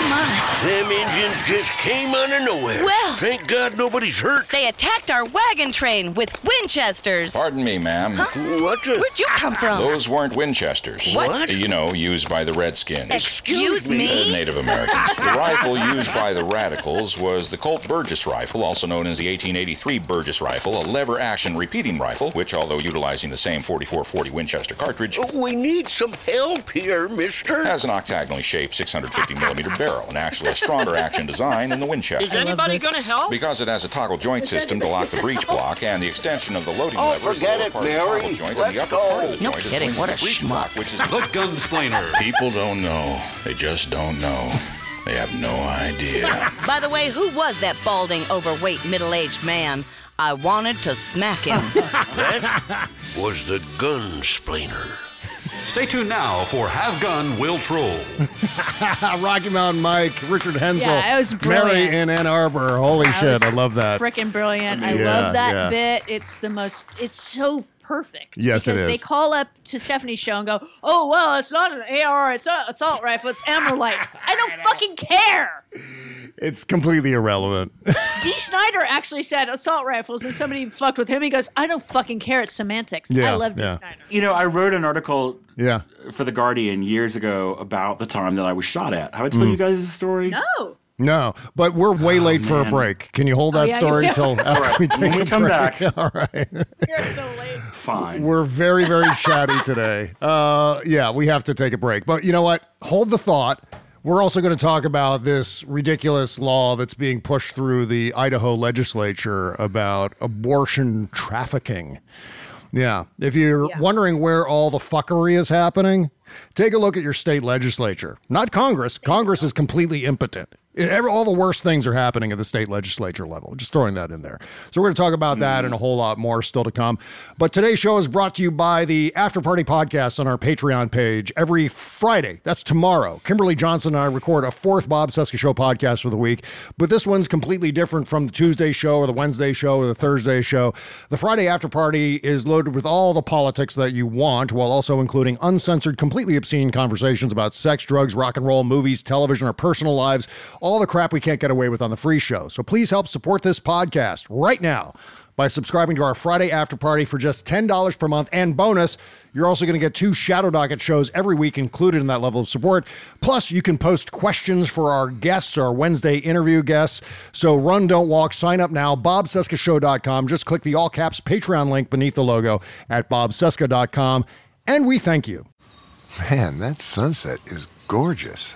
Speaker 4: Oh my.
Speaker 5: Them Indians just came out of nowhere.
Speaker 4: Well-
Speaker 5: thank God nobody's hurt.
Speaker 4: They attacked our wagon train with Winchesters.
Speaker 10: Pardon me, ma'am.
Speaker 5: What the?
Speaker 4: Where'd you come from?
Speaker 10: Those weren't Winchesters.
Speaker 5: What?
Speaker 10: You know, used by the Redskins.
Speaker 4: Excuse
Speaker 10: The
Speaker 4: me?
Speaker 10: Native Americans. the rifle used by the radicals was the Colt Burgess rifle, also known as the 1883 Burgess rifle, a lever action repeating rifle, which, although utilizing the same 4440 Winchester cartridge,
Speaker 5: We need some help here, mister.
Speaker 10: has an octagonally shaped 650 millimeter barrel and actually a stronger action design than the Winchester.
Speaker 4: Is anybody gonna help?
Speaker 10: Because it has a toggle joint system to lock the breech block and the extension of the loading
Speaker 5: Oh,
Speaker 10: lever is the
Speaker 5: forget
Speaker 10: lower
Speaker 5: it,
Speaker 10: part of the toggle
Speaker 5: Mary.
Speaker 10: joint
Speaker 5: Let's
Speaker 10: and the upper
Speaker 5: go.
Speaker 10: part of the
Speaker 4: No
Speaker 10: joint is
Speaker 4: kidding,
Speaker 10: linked
Speaker 4: what a
Speaker 10: breech
Speaker 4: schmuck.
Speaker 10: block, which is
Speaker 8: The Gunsplainer.
Speaker 10: People don't know. They just don't know. They have no idea.
Speaker 4: By the way, who was that balding, overweight, middle aged man? I wanted to smack him.
Speaker 5: That was the gunsplainer.
Speaker 8: Stay tuned now for Have Gun Will Troll.
Speaker 2: Rocky Mountain Mike, Richard Hensel,
Speaker 6: Yeah, it was
Speaker 2: Mary in Ann Arbor. Holy
Speaker 6: That
Speaker 2: shit, I love that.
Speaker 6: Freaking brilliant. I
Speaker 2: Yeah,
Speaker 6: love that
Speaker 2: yeah.
Speaker 6: bit. It's the most, it's so perfect.
Speaker 2: Yes, it
Speaker 6: because
Speaker 2: is.
Speaker 6: They call up to Stephanie's show and go, oh, well, it's not an AR, it's an assault rifle, it's ArmaLite. I don't fucking care.
Speaker 2: It's completely irrelevant.
Speaker 6: D. Snider actually said assault rifles, and somebody fucked with him. He goes, I don't fucking care. It's semantics.
Speaker 2: Yeah,
Speaker 6: I love D.
Speaker 2: yeah.
Speaker 6: Snider.
Speaker 7: You know, I wrote an article
Speaker 2: yeah.
Speaker 7: for The Guardian years ago about the time that I was shot at. Have I
Speaker 2: Mm.
Speaker 7: told you guys this story?
Speaker 6: No.
Speaker 2: No, but we're way late for a
Speaker 7: Oh, man.
Speaker 2: break. Can you hold
Speaker 6: Oh,
Speaker 2: that
Speaker 6: yeah,
Speaker 2: story
Speaker 6: yeah.
Speaker 2: till after
Speaker 7: All right,
Speaker 2: we take
Speaker 7: when we
Speaker 2: a
Speaker 7: come
Speaker 2: break?
Speaker 7: back.
Speaker 2: All right.
Speaker 6: You're so late.
Speaker 7: Fine.
Speaker 2: We're very, very chatty today. Uh, yeah, we have to take a break. But you know what? Hold the thought. We're also going to talk about this ridiculous law that's being pushed through the Idaho legislature about abortion trafficking. Yeah. If you're wondering where all the fuckery is happening, take a look at your state legislature. Not Congress. Congress is completely impotent. Every, all the worst things are happening at the state legislature level. Just throwing that in there. So we're going to talk about that and a mm. whole lot more still to come. But today's show is brought to you by the After Party podcast on our Patreon page every Friday. That's tomorrow. Kimberly Johnson and I record a fourth Bob Cesca Show podcast for the week, but this one's completely different from the Tuesday show or the Wednesday show or the Thursday show. The Friday After Party is loaded with all the politics that you want, while also including uncensored, completely obscene conversations about sex, drugs, rock and roll, movies, television, or personal lives, all the crap we can't get away with on the free show. So please help support this podcast right now by subscribing to our Friday After Party for just $10 per month. And bonus, you're also going to get two Shadow Docket shows every week included in that level of support. Plus, you can post questions for our guests, our Wednesday interview guests. So run, don't walk. Sign up now. BobCescashow.com. Just click the all caps Patreon link beneath the logo at BobCesca.com. And we thank you.
Speaker 11: Man, that sunset is gorgeous.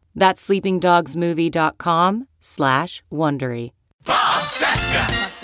Speaker 12: That's sleepingdogsmovie.com slash Wondery.
Speaker 13: Bob Cesca.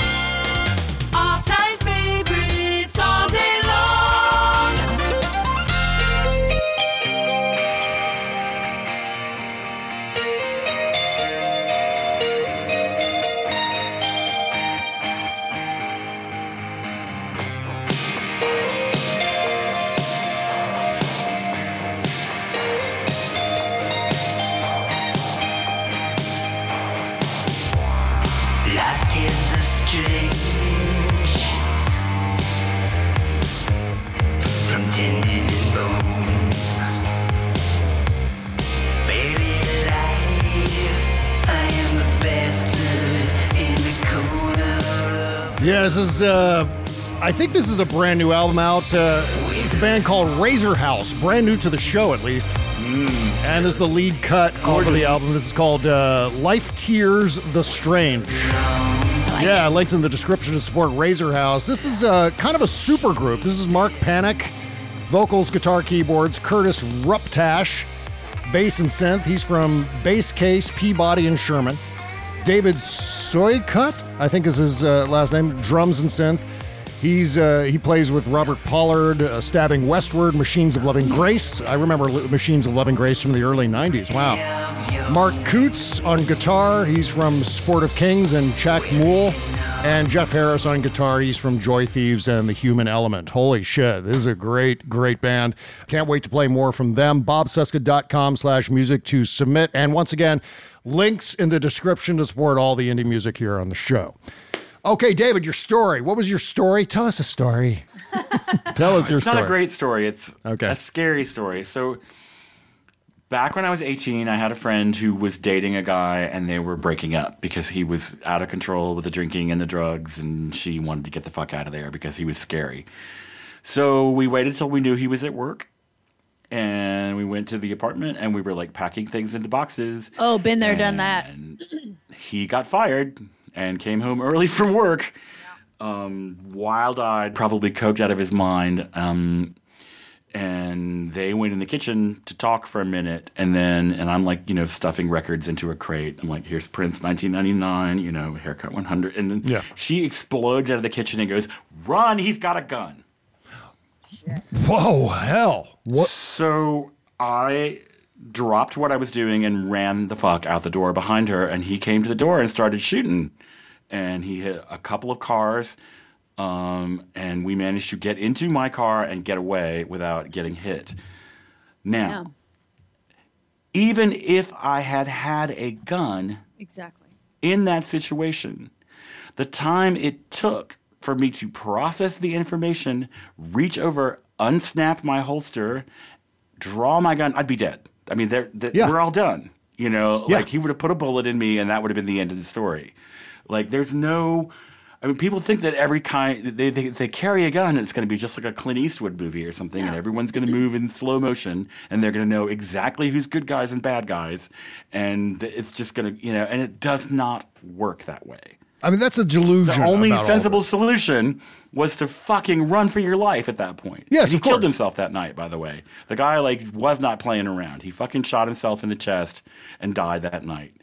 Speaker 2: Yeah, this is, uh, I think this is a brand new album out. Uh, it's a band called Razorhouse, brand new to the show at least. And this is the lead cut off of the album. This is called uh, Life Tears the Strange. Yeah, links in the description to support Razorhouse. This is uh, kind of a super group. This is Mark Panic, vocals, guitar, keyboards, Curtis Ruptash, bass and synth. He's from Bass Case, Peabody, and Sherman. David Suycott, I think is his uh, last name, drums and synth. He's uh, he plays with Robert Pollard, uh, stabbing westward, Machines of Loving Grace. I remember L- Machines of Loving Grace from the early '90s. Wow. Mark Coots on guitar. He's from Sport of Kings and Chuck Mool. And Jeff Harris on guitar. He's from Joy Thieves and The Human Element. Holy shit. This is a great, great band. Can't wait to play more from them. BobCesca.com slash music to submit. And once again, links in the description to support all the indie music here on the show. Okay, David, your story. What was your story? Tell us a story. Tell us your
Speaker 7: it's
Speaker 2: story.
Speaker 7: It's not a great story. It's
Speaker 2: Okay.
Speaker 7: a scary story. So back when I was 18, I had a friend who was dating a guy and they were breaking up because he was out of control with the drinking and the drugs and she wanted to get the fuck out of there because he was scary. So we waited till we knew he was at work and we went to the apartment and we were like packing things into boxes.
Speaker 6: Oh, been there, done that.
Speaker 7: He got fired and came home early from work, um, wild eyed, probably coked out of his mind. Um, and they went in the kitchen to talk for a minute and then and i'm like you know stuffing records into a crate i'm like here's prince 1999 you know haircut 100 and then
Speaker 2: Yeah.
Speaker 7: she explodes out of the kitchen and goes run he's got a gun
Speaker 2: Whoa, hell. What?
Speaker 7: so i dropped what i was doing and ran the fuck out the door behind her and he came to the door and started shooting and he hit a couple of cars um, and we managed to get into my car and get away without getting hit now even if I had had a gun
Speaker 6: Exactly.
Speaker 7: in that situation, the time it took for me to process the information, reach over, unsnap my holster, draw my gun, I'd be dead. I mean, they're, they
Speaker 2: Yeah.
Speaker 7: we're all done. You know,
Speaker 2: Yeah.
Speaker 7: like he would have put a bullet in me and that would have been the end of the story. Like, there's no. I mean, people think that every kind they, they, they carry a gun and it's going to be just like a Clint Eastwood movie or something, and everyone's going to move in slow motion, and they're going to know exactly who's good guys and bad guys, and it's just going to you know, and it does not work that way.
Speaker 2: I mean, that's a delusion.
Speaker 7: The only sensible solution was to fucking run for your life at that point.
Speaker 2: Yes,
Speaker 7: And he
Speaker 2: of
Speaker 7: killed
Speaker 2: course.
Speaker 7: himself that night. By the way, the guy like was not playing around. He fucking shot himself in the chest and died that night.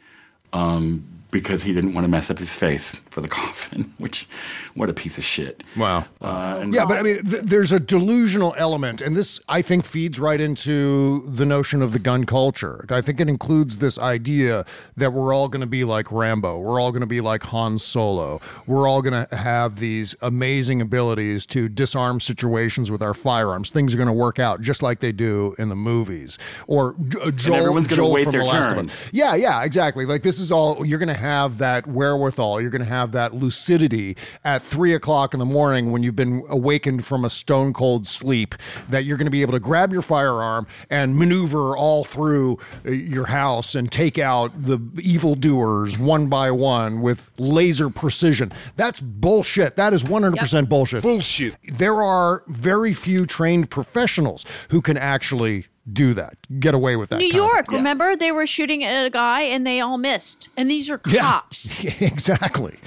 Speaker 7: Um, because he didn't want to mess up his face for the coffin, which, what a piece of shit.
Speaker 2: Wow.
Speaker 7: Uh, and
Speaker 2: Yeah, but I mean, th- there's a delusional element, and this I think feeds right into the notion of the gun culture. I think it includes this idea that we're all going to be like Rambo, we're all going to be like Han Solo, we're all going to have these amazing abilities to disarm situations with our firearms. Things are going to work out just like they do in the movies, or uh, Joel,
Speaker 7: everyone's gonna
Speaker 2: Joel
Speaker 7: wait
Speaker 2: from
Speaker 7: their
Speaker 2: The Last of
Speaker 7: turn.
Speaker 2: Us. Yeah, yeah, exactly. Like this is all you're going to have that wherewithal. You're going to have that lucidity at three o'clock in the morning when you've been awakened from a stone cold sleep. That you're going to be able to grab your firearm and maneuver all through uh, your house and take out the evildoers one by one with laser precision. That's bullshit. That is 100% bullshit. Bullshit. There are very few trained professionals who can actually do that, get away with that.
Speaker 6: New
Speaker 2: kind of-
Speaker 6: York, remember they were shooting at a guy and they all missed. And these are cops.
Speaker 2: Yeah, exactly.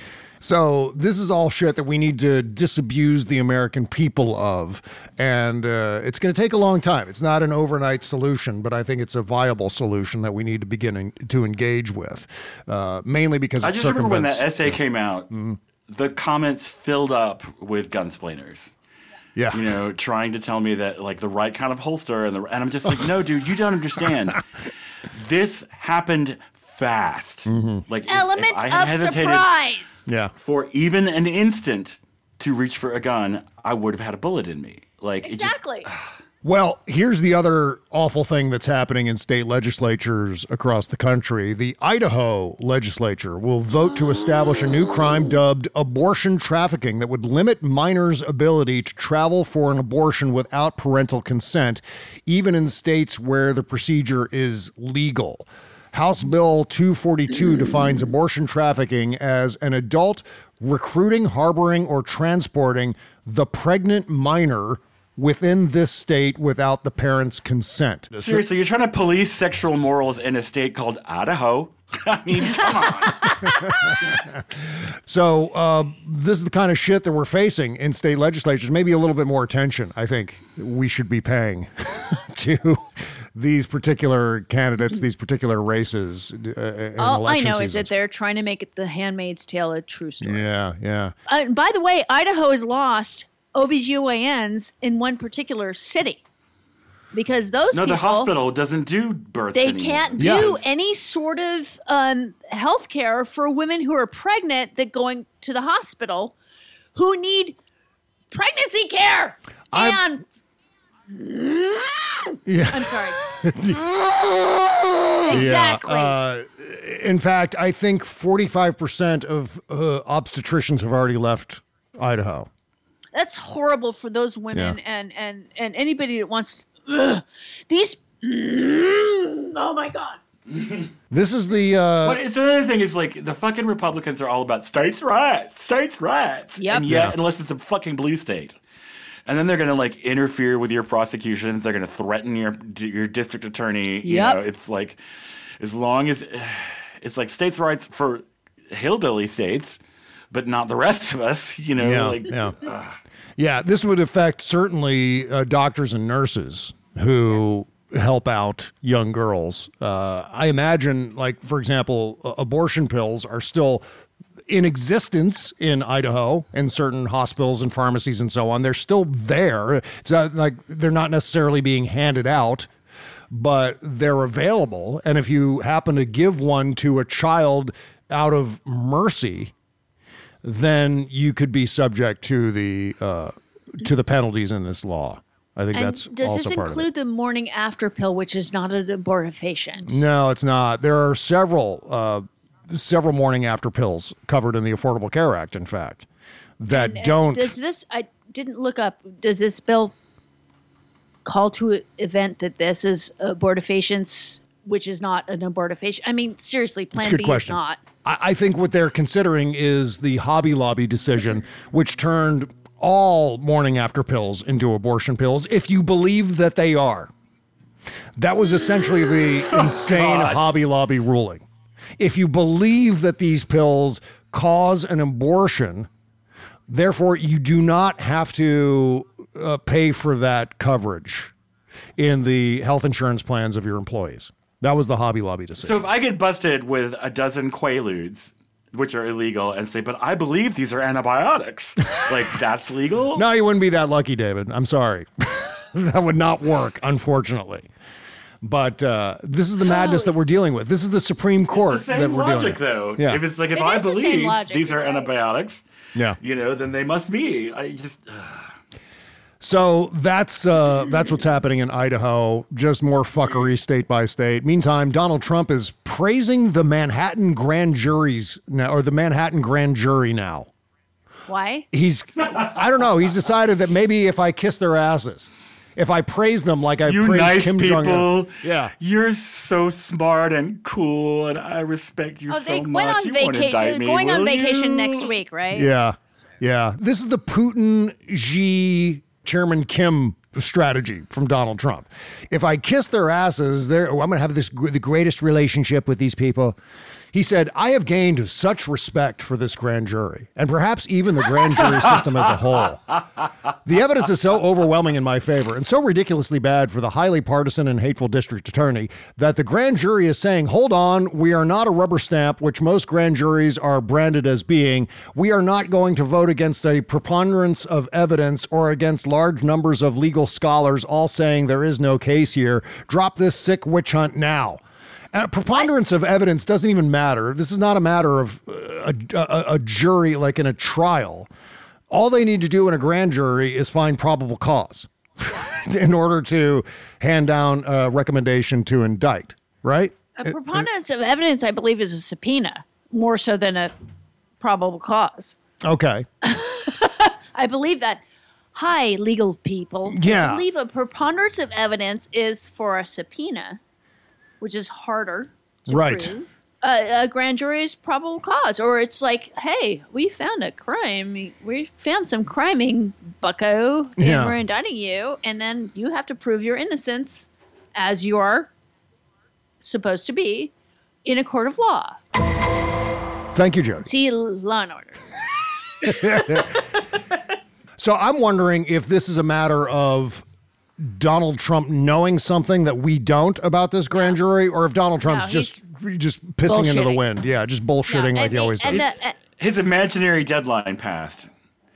Speaker 2: So this is all shit that we need to disabuse the American people of, and uh, it's going to take a long time. It's not an overnight solution, but I think it's a viable solution that we need to begin en- to engage with, uh, mainly because
Speaker 7: I
Speaker 2: it
Speaker 7: just remember when that
Speaker 2: circumvents-
Speaker 7: essay came out,
Speaker 2: Mm-hmm.
Speaker 7: the comments filled up with gunsplainers.
Speaker 2: Yeah.
Speaker 7: You know, trying to tell me that like the right kind of holster and the and I'm just like, no, dude, you don't understand. this happened fast. Mm-hmm. Like if- if
Speaker 6: Element
Speaker 7: I had
Speaker 6: of
Speaker 7: hesitated
Speaker 6: surprise.
Speaker 2: Yeah.
Speaker 7: For even an instant to reach for a gun, I would have had a bullet in me. Like it just
Speaker 6: Exactly.
Speaker 2: Well, here's the other awful thing that's happening in state legislatures across the country. The Idaho legislature will vote to establish a new crime dubbed abortion trafficking that would limit minors' ability to travel for an abortion without parental consent, even in states where the procedure is legal. House Bill 242 mm. defines abortion trafficking as an adult recruiting, harboring, or transporting the pregnant minor within this state without the parent's consent.
Speaker 7: seriously, you're trying to police sexual morals in a state called Idaho. I mean, come on.
Speaker 2: So uh, this is the kind of shit that we're facing in state legislatures. Maybe a little bit more attention. I think we should be paying to these particular candidates, these particular races. Uh, in
Speaker 6: All I
Speaker 2: election
Speaker 6: know is that they're trying to make it the Handmaid's Tale a true story.
Speaker 2: Yeah, yeah.
Speaker 6: Uh, by the way, Idaho has lost OBGYNs in one particular city because those
Speaker 7: No,
Speaker 6: people,
Speaker 7: the hospital doesn't do births.
Speaker 6: they
Speaker 7: anymore.
Speaker 6: can't do any sort of um, health care for women who are pregnant that going to the hospital who need pregnancy care and
Speaker 2: Yeah.
Speaker 6: I'm sorry.
Speaker 2: Yeah,
Speaker 6: exactly.
Speaker 2: uh, in fact, I think 45% of uh, obstetricians have already left Idaho.
Speaker 6: That's horrible for those women
Speaker 2: Yeah.
Speaker 6: and and and anybody that wants ugh, these. oh my god.
Speaker 2: This is the. Uh,
Speaker 7: But it's another thing is like the fucking Republicans are all about states' rights, states' rights.
Speaker 6: Yep.
Speaker 7: And yet,
Speaker 2: Yeah.
Speaker 7: unless it's a fucking blue state. And then they're gonna like interfere with your prosecutions. They're gonna threaten your your district attorney. You know, it's like as long as it's like states' rights for hillbilly states, but not the rest of us. You know,
Speaker 2: Yeah,
Speaker 7: like
Speaker 2: yeah. Yeah, this would affect certainly uh, doctors and nurses who help out young girls. Uh, I imagine, like, for example, uh, abortion pills are still in existence in Idaho in certain hospitals and pharmacies and so on. They're still there. It's not like they're not necessarily being handed out. But they're available. And if you happen to give one to a child out of mercy, then you could be subject to the uh, to the penalties in this law. I think
Speaker 6: And
Speaker 2: that's
Speaker 6: does
Speaker 2: also
Speaker 6: this
Speaker 2: part of it.
Speaker 6: include the morning after pill, which is not an abortifacient?
Speaker 2: No, it's not. There are several uh, several morning after pills covered in the Affordable Care Act. In fact, that
Speaker 6: And
Speaker 2: don't.
Speaker 6: Does this? I didn't look up. Does this bill call to event that this is abortifacients, which is not an abortifacient? I mean, seriously, Plan B
Speaker 2: question.
Speaker 6: is not.
Speaker 2: I, I think what they're considering is the Hobby Lobby decision, which turned all morning after pills into abortion pills, if you believe that they are. That was essentially the insane
Speaker 7: God.
Speaker 2: Hobby Lobby ruling. If you believe that these pills cause an abortion, therefore you do not have to uh, pay for that coverage in the health insurance plans of your employees. That was the Hobby Lobby decision.
Speaker 7: So if I get busted with a dozen Quaaludes, which are illegal, and say, but I believe these are antibiotics, like that's legal?
Speaker 2: No, you wouldn't be that lucky, David. I'm sorry. that would not work, unfortunately. But uh, this is the madness that we're dealing with. This is the Supreme Court
Speaker 7: It's the same
Speaker 2: that we're
Speaker 7: logic,
Speaker 2: dealing
Speaker 7: though.
Speaker 2: with. Yeah.
Speaker 7: If it's like if
Speaker 6: It
Speaker 7: I
Speaker 6: is the same
Speaker 7: believe
Speaker 6: logic,
Speaker 7: these are
Speaker 6: right.
Speaker 7: antibiotics,
Speaker 2: yeah.
Speaker 7: you know, then they must be. I just
Speaker 2: So that's uh, that's what's happening in Idaho. Just more fuckery state by state. Meantime, Donald Trump is praising the Manhattan grand juries now, or the Manhattan grand jury now.
Speaker 6: Why?
Speaker 2: He's, I don't know. He's decided that maybe if I kiss their asses, if I praise them like I
Speaker 7: you
Speaker 2: praised
Speaker 7: nice
Speaker 2: Kim Jong Un, yeah,
Speaker 7: You're so smart and cool, and I respect you
Speaker 6: Oh,
Speaker 7: so
Speaker 6: they
Speaker 7: much.
Speaker 6: went on
Speaker 7: you won't
Speaker 6: vacation.
Speaker 7: indict me,
Speaker 6: Going on vacation
Speaker 7: you?
Speaker 6: next week, right?
Speaker 2: Yeah. Yeah. This is the Putin Xi Chairman Kim strategy from Donald Trump. If I kiss their asses, oh, I'm going to have this the greatest relationship with these people. He said, I have gained such respect for this grand jury and perhaps even the grand jury system as a whole. The evidence is so overwhelming in my favor and so ridiculously bad for the highly partisan and hateful district attorney that the grand jury is saying, hold on, we are not a rubber stamp, which most grand juries are branded as being. We are not going to vote against a preponderance of evidence or against large numbers of legal scholars all saying there is no case here. Drop this sick witch hunt now. A preponderance of evidence doesn't even matter. This is not a matter of uh, a, a, a jury like in a trial. All they need to do in a grand jury is find probable cause in order to hand down a recommendation to indict, right?
Speaker 6: A preponderance of evidence, I believe, is a subpoena more so than a probable cause.
Speaker 2: Okay.
Speaker 6: I believe that. Hi, legal people.
Speaker 2: Yeah.
Speaker 6: I believe a preponderance of evidence is for a subpoena, which is harder to
Speaker 2: Right.
Speaker 6: prove. A, a grand jury is probable cause, or it's like, hey, we found a crime. We found some criming, bucko, and
Speaker 2: Yeah.
Speaker 6: we're indicting you, and then you have to prove your innocence as you are supposed to be in a court of law.
Speaker 2: Thank you, Jody.
Speaker 6: See Law and Order.
Speaker 2: So I'm wondering if this is a matter of Donald Trump knowing something that we don't about this grand jury, or if Donald Trump's
Speaker 6: No,
Speaker 2: just just pissing into the wind. Yeah, just bullshitting
Speaker 6: No,
Speaker 2: like
Speaker 6: and-
Speaker 2: he always does.
Speaker 6: the- uh,
Speaker 7: His imaginary deadline passed.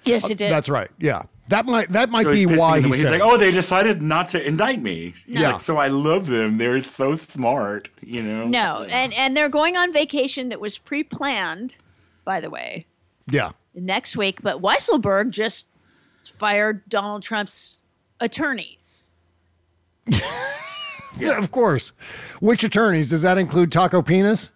Speaker 6: yes, it did.
Speaker 2: That's right. Yeah, that might that might
Speaker 7: So
Speaker 2: be why he.
Speaker 7: He's
Speaker 2: said.
Speaker 7: like, oh, they decided not to indict me. He's
Speaker 2: Yeah.
Speaker 7: like, so I love them. They're so smart. You know.
Speaker 6: No, and and they're going on vacation that was pre-planned, by the way,
Speaker 2: yeah,
Speaker 6: next week. But Weisselberg just fired Donald Trump's attorneys.
Speaker 2: yeah, of course. Which attorneys does that include? Taco Penis?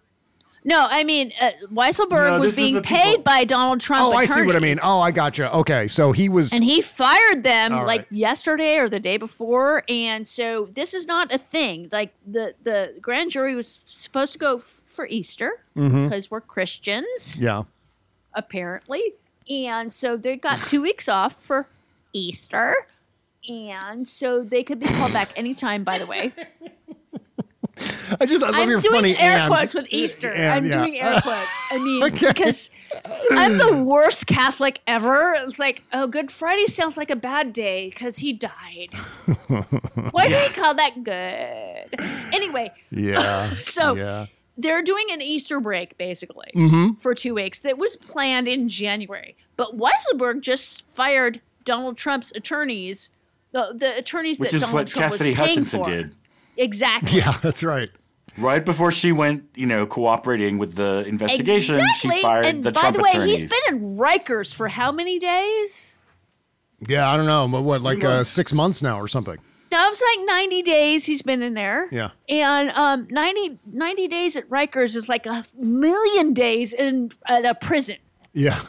Speaker 6: No, I mean uh, Weisselberg
Speaker 2: No,
Speaker 6: was being paid
Speaker 2: people-
Speaker 6: by Donald Trump.
Speaker 2: Oh, I see what I mean. Oh, I gotcha. Okay, so he was.
Speaker 6: And he fired them
Speaker 2: All
Speaker 6: like yesterday or the day before, and so this is not a thing. Like the the grand jury was supposed to go f- for Easter because we're Christians,
Speaker 2: yeah.
Speaker 6: apparently, and so they got two weeks off for Easter, and so they could be called back anytime. By the way,
Speaker 2: I just I love
Speaker 6: I'm
Speaker 2: your
Speaker 6: doing
Speaker 2: funny
Speaker 6: air
Speaker 2: and.
Speaker 6: quotes with Easter.
Speaker 2: And,
Speaker 6: I'm
Speaker 2: yeah.
Speaker 6: doing air quotes. I mean,
Speaker 2: Okay.
Speaker 6: because I'm the worst Catholic ever. It's like, oh, Good Friday sounds like a bad day because he died. Why do we call that good? Anyway,
Speaker 2: Yeah.
Speaker 6: So-
Speaker 2: yeah.
Speaker 6: they're doing an Easter break basically
Speaker 2: Mhm.
Speaker 6: for two weeks that was planned in January. But Weisselberg just fired Donald Trump's attorneys, the, the attorneys
Speaker 7: Which
Speaker 6: that
Speaker 7: is
Speaker 6: Donald
Speaker 7: what
Speaker 6: Trump
Speaker 7: Cassidy
Speaker 6: was paying
Speaker 7: Hutchinson
Speaker 6: for.
Speaker 7: did.
Speaker 6: Exactly.
Speaker 2: Yeah, that's right.
Speaker 7: Right before she went, you know, cooperating with the investigation,
Speaker 6: Exactly.
Speaker 7: she fired
Speaker 6: and
Speaker 7: the
Speaker 6: by
Speaker 7: Trump
Speaker 6: the way,
Speaker 7: attorneys.
Speaker 6: he's been in Rikers for how many days?
Speaker 2: Yeah, I don't know, but what, like uh, six months now or something?
Speaker 6: That was like 90 days he's been in there.
Speaker 2: Yeah.
Speaker 6: And um, 90, 90 days at Rikers is like a million days in at a prison.
Speaker 2: Yeah.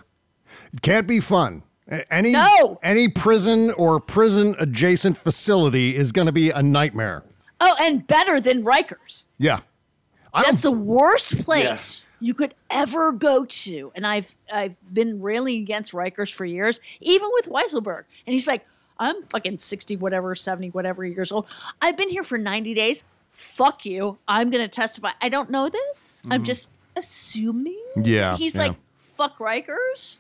Speaker 2: It can't be fun. A- Any
Speaker 6: No.
Speaker 2: any prison or prison adjacent facility is going to be a nightmare.
Speaker 6: Oh, and better than Rikers.
Speaker 2: Yeah.
Speaker 6: That's the worst place
Speaker 2: Yes.
Speaker 6: you could ever go to. And I've I've been railing against Rikers for years, even with Weisselberg. And he's like, I'm fucking 60, whatever, 70, whatever years old. I've been here for 90 days. Fuck you. I'm going to testify. I don't know this. I'm
Speaker 2: Mhm.
Speaker 6: just assuming.
Speaker 2: Yeah,
Speaker 6: He's
Speaker 2: yeah.
Speaker 6: like, fuck Rikers.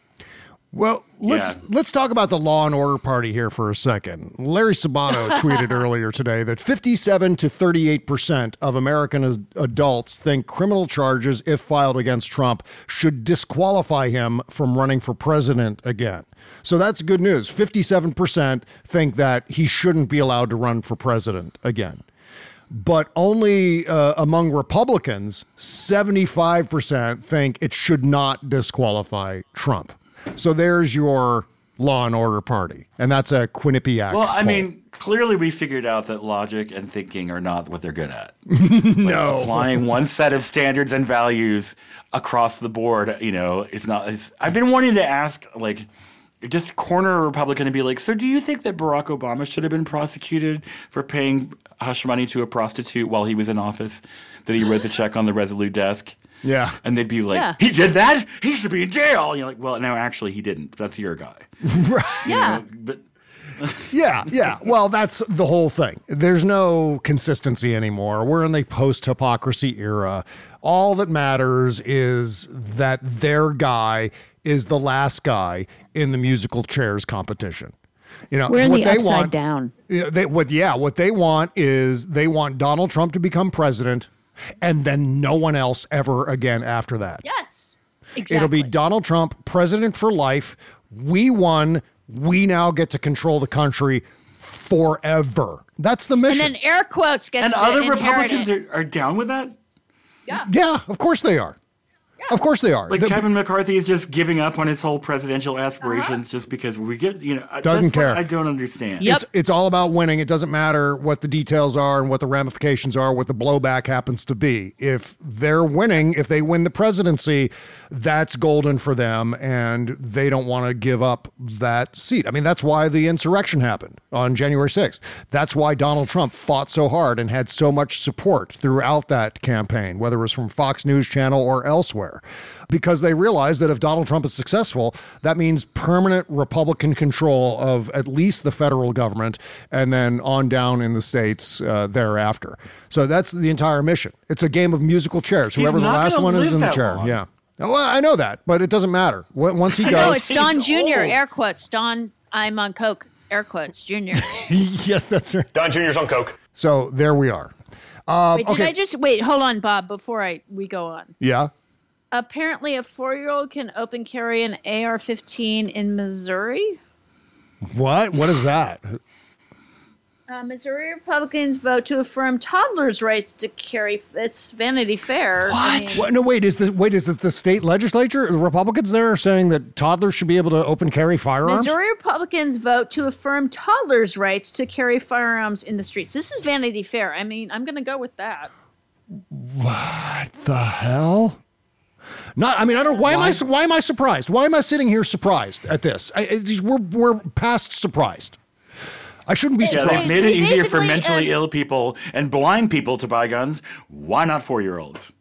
Speaker 2: Well, let's
Speaker 7: Yeah.
Speaker 2: let's talk about the law and order party here for a second. Larry Sabato tweeted earlier today that 57 to 38 percent of American adults think criminal charges, if filed against Trump, should disqualify him from running for president again. So that's good news. 57 percent think that he shouldn't be allowed to run for president again. But only uh, among Republicans, 75% think it should not disqualify Trump. So there's your law and order party. And that's a Quinnipiac.
Speaker 7: well, I
Speaker 2: poll.
Speaker 7: mean, clearly we figured out that logic and thinking are not what they're good at. Like,
Speaker 2: no.
Speaker 7: applying one set of standards and values across the board, you know, it's not. It's, I've been wanting to ask, like, just corner a Republican and be like, so do you think that Barack Obama should have been prosecuted for paying hush money to a prostitute while he was in office? That he wrote the check on the Resolute desk?
Speaker 2: Yeah.
Speaker 7: And they'd be like,
Speaker 6: Yeah.
Speaker 7: he did that? He should be in jail. And you're like, well, no, actually, he didn't. That's your guy. Right.
Speaker 6: Yeah.
Speaker 7: But
Speaker 2: Yeah, yeah. Well, that's the whole thing. There's no consistency anymore. We're in the post hypocrisy era. All that matters is that their guy is the last guy in the musical chairs competition. You know,
Speaker 6: We're in
Speaker 2: what
Speaker 6: the
Speaker 2: they
Speaker 6: upside
Speaker 2: want,
Speaker 6: down.
Speaker 2: Yeah, they, what? Yeah, what they want is they want Donald Trump to become president, and then no one else ever again after that.
Speaker 6: Yes. Exactly.
Speaker 2: It'll be Donald Trump, president for life. We won. We now get to control the country forever. That's the mission.
Speaker 6: and then air quotes gets
Speaker 7: and
Speaker 6: to
Speaker 7: other Republicans are, are down with that?
Speaker 2: Yeah. Yeah, of course they are. Of course they are.
Speaker 7: Like
Speaker 2: The-
Speaker 7: Kevin McCarthy is just giving up on his whole presidential aspirations uh-huh. just because we get, you know, I-
Speaker 2: Doesn't
Speaker 7: that's
Speaker 2: care.
Speaker 7: I don't understand.
Speaker 2: It's it's all about winning. It doesn't matter what the details are and what the ramifications are, what the blowback happens to be. If they're winning, if they win the presidency, that's golden for them and they don't want to give up that seat. I mean, that's why the insurrection happened on January 6th. That's why Donald Trump fought so hard and had so much support throughout that campaign, whether it was from Fox News Channel or elsewhere. Because they realize that if Donald Trump is successful, that means permanent Republican control of at least the federal government and then on down in the states uh, thereafter. So that's the entire mission. It's a game of musical chairs.
Speaker 7: He's
Speaker 2: Whoever the last one is in the chair.
Speaker 7: long.
Speaker 2: Yeah. Well, I know that, but it doesn't matter. Once he goes,
Speaker 6: No, it's Don Jr.
Speaker 7: old.
Speaker 6: Air quotes. Don, I'm on coke. air quotes, Junior.
Speaker 2: yes, that's right.
Speaker 14: Don Junior's on coke.
Speaker 2: So there we are. Um,
Speaker 6: wait, did
Speaker 2: okay.
Speaker 6: I just wait? Hold on, Bob. Before I we go on.
Speaker 2: yeah.
Speaker 6: Apparently, a four-year-old can open carry an AR-15 in Missouri.
Speaker 2: What? What is that?
Speaker 6: Uh, Missouri Republicans vote to affirm toddlers' rights to carry. It's Vanity Fair. I mean-
Speaker 2: What? No, wait. Is the wait? Is it the state legislature? The Republicans there are saying that toddlers should be able to open carry firearms.
Speaker 6: Missouri Republicans vote to affirm toddlers' rights to carry firearms in the streets. This is Vanity Fair. I mean, I'm going to go with that.
Speaker 2: What the hell? Not. I mean, I don't. Why, am I? Why am I surprised? Why am I sitting here surprised at this? I, it's- we're we're past surprised. I shouldn't be
Speaker 7: Yeah,
Speaker 2: surprised.
Speaker 7: they made it easier for mentally
Speaker 6: uh,
Speaker 7: ill people and blind people to buy guns. Why not four year olds?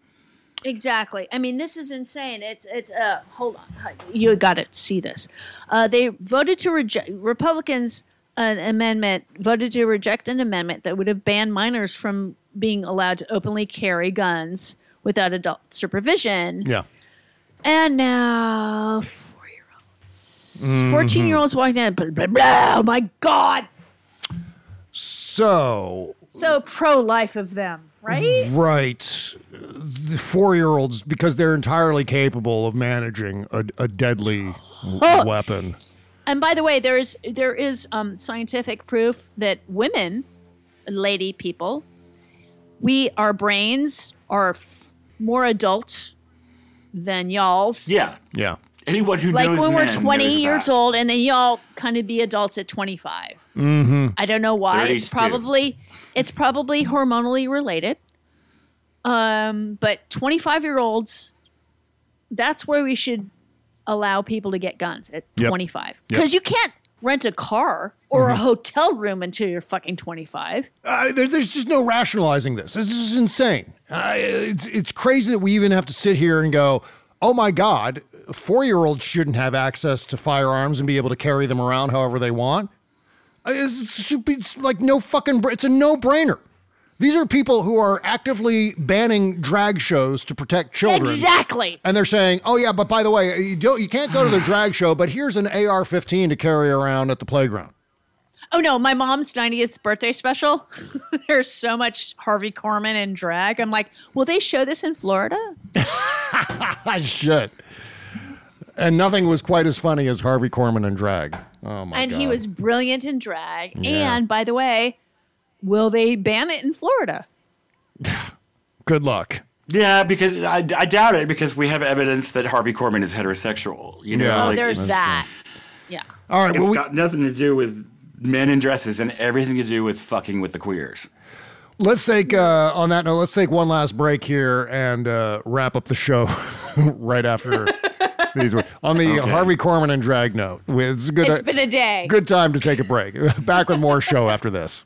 Speaker 6: Exactly. I mean, this is insane. It's it's. Uh, hold on, you got to see this. Uh, they voted to reject Republicans an amendment voted to reject an amendment that would have banned minors from being allowed to openly carry guns without adult supervision.
Speaker 2: Yeah.
Speaker 6: And now four year olds,
Speaker 2: Mhm.
Speaker 6: fourteen year olds walking in. Blah, blah, blah. Oh my god!
Speaker 2: So
Speaker 6: So pro life of them, right?
Speaker 2: right, the four-year-olds because they're entirely capable of managing a, a deadly weapon.
Speaker 6: And by the way, there is there is um, scientific proof that women, lady people, we our brains are more adult than y'all's.
Speaker 7: Yeah.
Speaker 2: Yeah.
Speaker 7: Anyone who
Speaker 6: Like
Speaker 7: knows
Speaker 6: when we're 20 years
Speaker 7: that.
Speaker 6: old, and then y'all kind of be adults at 25.
Speaker 2: Mm-hmm.
Speaker 6: I don't know why. It's
Speaker 7: 32.
Speaker 6: probably it's probably hormonally related. Um, but 25 year olds, that's where we should allow people to get guns at
Speaker 2: Yep.
Speaker 6: 25.
Speaker 2: Yep.
Speaker 6: Because you can't rent a car or a
Speaker 2: Mhm.
Speaker 6: hotel room until you're fucking 25.
Speaker 2: Uh, there, there's just no rationalizing this. This is insane. Uh, it's it's crazy that we even have to sit here and go, "Oh my God, four year olds shouldn't have access to firearms and be able to carry them around however they want." Uh, It's, it should be it's like no fucking. It's a no brainer. These are people who are actively banning drag shows to protect children.
Speaker 6: Exactly.
Speaker 2: And they're saying, "Oh yeah, but by the way, you don't you can't go to the drag show, but here's an AR-15 to carry around at the playground."
Speaker 6: Oh no, my mom's 90th birthday special. There's so much Harvey Korman and drag. I'm like, will they show this in Florida?
Speaker 2: Shit. And nothing was quite as funny as Harvey Korman and drag. Oh my
Speaker 6: and
Speaker 2: god.
Speaker 6: And he was brilliant in drag.
Speaker 2: Yeah.
Speaker 6: And by the way, will they ban it in Florida?
Speaker 2: Good luck.
Speaker 7: Yeah, because I, I doubt it because we have evidence that Harvey Korman is heterosexual. You know,
Speaker 2: Yeah.
Speaker 6: Oh, there's
Speaker 7: it's-
Speaker 6: that. Yeah.
Speaker 2: All right,
Speaker 7: It's
Speaker 2: well, we-
Speaker 7: got nothing to do with men in dresses and everything to do with fucking with the queers.
Speaker 2: Let's take uh, on that note. Let's take one last break here and uh, wrap up the show right after these. Words. On the
Speaker 7: Okay.
Speaker 2: Harvey Korman and drag note, it's good.
Speaker 6: It's been a day.
Speaker 2: Good time to take a break. Back with more show after this.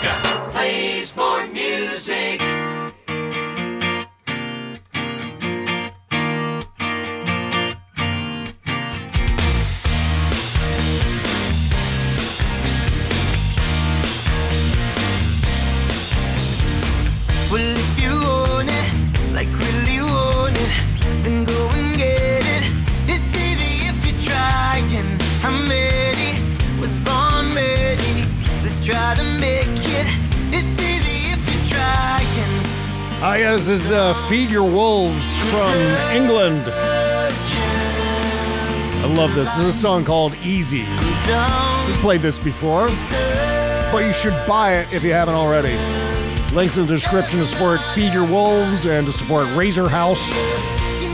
Speaker 13: Bob
Speaker 2: Ah, yeah, this is uh, Feed Your Wolves from England. I love this. This is a song called Easy. We played this before, but you should buy it if you haven't already. Links in the description to support Feed Your Wolves and to support Razorhouse.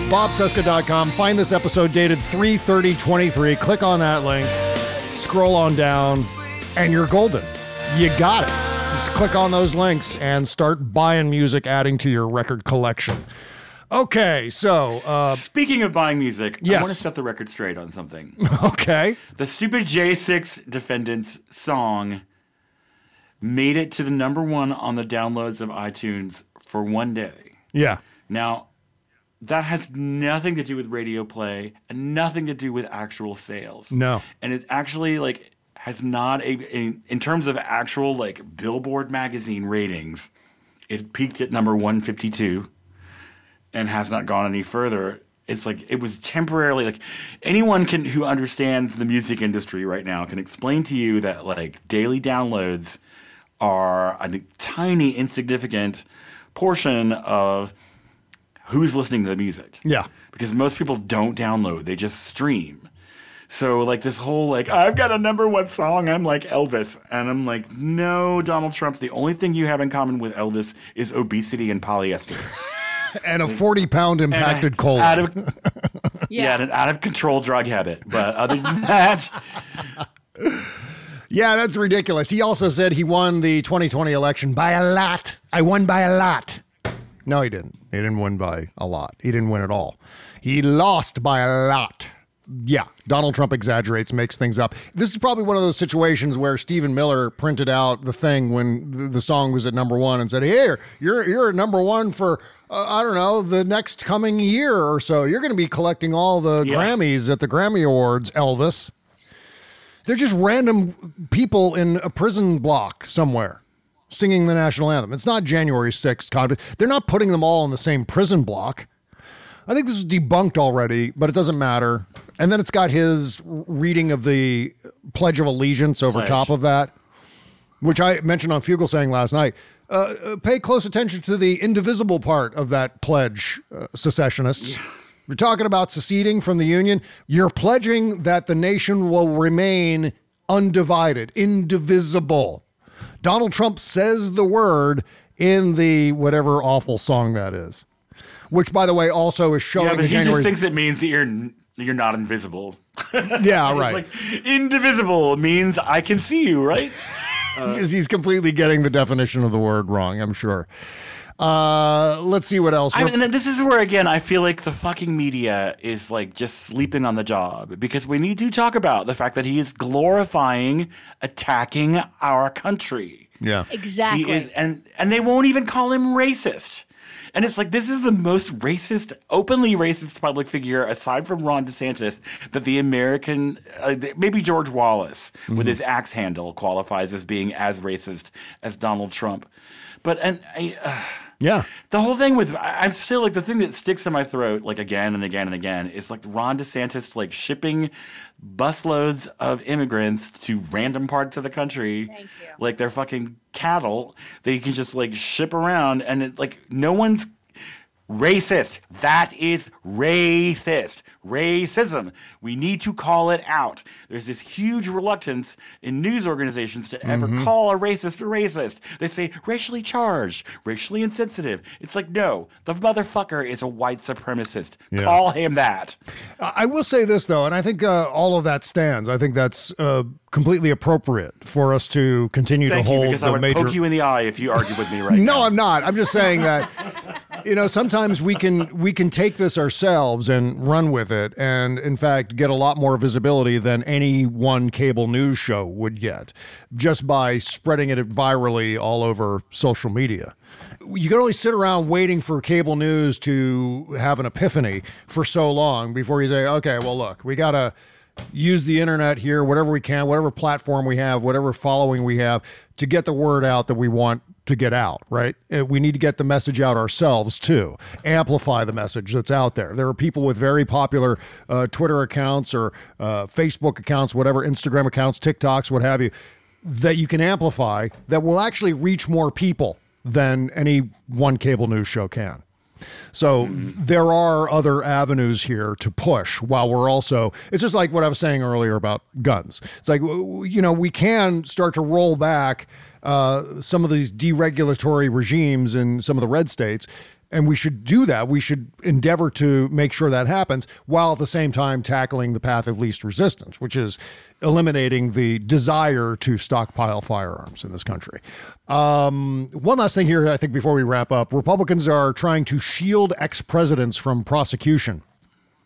Speaker 2: BobCesca.com. Find this episode dated 33023. Click on that link, scroll on down, and you're golden. You got it. Just click on those links and start buying music, adding to your record collection. Okay, so uh,
Speaker 7: Speaking of buying music,
Speaker 2: yes.
Speaker 7: I want to set the record straight on something.
Speaker 2: okay,
Speaker 7: The stupid J6 Defendants song made it to the number one on the downloads of iTunes for one day.
Speaker 2: yeah,
Speaker 7: Now, that has nothing to do with radio play and nothing to do with actual sales.
Speaker 2: No.
Speaker 7: And it's actually like has not a in, in terms of actual like Billboard magazine ratings, it peaked at number 152 and has not gone any further. It's like it was temporarily like anyone can who understands the music industry right now can explain to you that like daily downloads are a tiny insignificant portion of who's listening to the music.
Speaker 2: yeah.
Speaker 7: Because most people don't download, they just stream. So like this whole like I've got a number one song, I'm like Elvis, and I'm like no, Donald Trump. The only thing you have in common with Elvis is obesity and polyester.
Speaker 2: And a 40 pound impacted cold.
Speaker 7: Out of, yeah, and an out of control drug habit. But other than that,
Speaker 2: Yeah, that's ridiculous. He also said he won the 2020 election by a lot. I won by a lot. No, he didn't. He didn't win by a lot. He didn't win at all. He lost by a lot. Yeah, Donald Trump exaggerates, makes things up. This is probably one of those situations where Stephen Miller printed out the thing when the- song was at number one and said, "Here, you're you're at number one for uh, I don't know the next coming year or so. You're going to be collecting all the Grammys at the Grammy Awards, Elvis." They're just random people in a prison block somewhere singing the national anthem. It's not January 6th conflict. They're not putting them all in the same prison block. I think this was debunked already, but it doesn't matter. And then it's got his reading of the Pledge of Allegiance over
Speaker 7: Pledge.
Speaker 2: top of that, which I mentioned on Fugle saying last night. Uh, uh, pay close attention to the indivisible part of that pledge, uh, secessionists. You're talking about seceding from the Union. You're pledging that the nation will remain undivided, indivisible. Donald Trump says the word in the whatever awful song that is, which, by the way, also is showing
Speaker 7: yeah, but
Speaker 2: the
Speaker 7: he
Speaker 2: January.
Speaker 7: just thinks it means that you're you're not invisible.
Speaker 2: yeah,
Speaker 7: It's
Speaker 2: right.
Speaker 7: like indivisible means I can see you, right?
Speaker 2: It's just he's completely getting the definition of the word wrong. I'm sure. Uh, let's see what else.
Speaker 7: I mean, and this is where again I feel like the fucking media is like just sleeping on the job because we need to talk about the fact that he is glorifying attacking our country.
Speaker 2: yeah.
Speaker 6: Exactly.
Speaker 7: He is, and and they won't even call him racist. And it's like this is the most racist, openly racist public figure aside from Ron DeSantis that the American, uh, maybe George Wallace with his axe handle qualifies as being as racist as Donald Trump. But and I. Uh,
Speaker 2: Yeah.
Speaker 7: the whole thing with I- I'm still like the thing that sticks in my throat like again and again and again is like Ron DeSantis like shipping busloads of immigrants to random parts of the country, like they're fucking cattle that you can just like ship around and it, like no one's racist. That is racist. Racism. We need to call it out. There's this huge reluctance in news organizations to ever
Speaker 2: Mm-hmm.
Speaker 7: call a racist a racist. They say racially charged, racially insensitive. It's like, no, the motherfucker is a white supremacist.
Speaker 2: Yeah.
Speaker 7: Call him that.
Speaker 2: I will say this though, and I think uh, all of that stands. I think that's uh, completely appropriate for us to continue
Speaker 7: Thank
Speaker 2: to
Speaker 7: you,
Speaker 2: hold
Speaker 7: because
Speaker 2: the
Speaker 7: I would
Speaker 2: major.
Speaker 7: poke you in the eye if you argue with me right
Speaker 2: no,
Speaker 7: now.
Speaker 2: I'm not. I'm just saying that you know sometimes we can we can take this ourselves and run with it, and in fact get a lot more visibility than any one cable news show would get just by spreading it virally all over social media. You can only sit around waiting for cable news to have an epiphany for so long before you say, okay, well, look, we gotta use the internet here, whatever we can, whatever platform we have, whatever following we have, to get the word out that we want to get out, right? We need to get the message out ourselves too, amplify the message that's out there. There are people with very popular uh, Twitter accounts or uh, Facebook accounts, whatever, Instagram accounts, TikToks, what have you, that you can amplify that will actually reach more people than any one cable news show can. So there are other avenues here to push while we're also, it's just like what I was saying earlier about guns. It's like, you know, we can start to roll back uh, some of these deregulatory regimes in some of the red states. And we should do that. We should endeavor to make sure that happens while at the same time tackling the path of least resistance, which is eliminating the desire to stockpile firearms in this country. Um, one last thing here, I think, before we wrap up Republicans are trying to shield ex presidents from prosecution.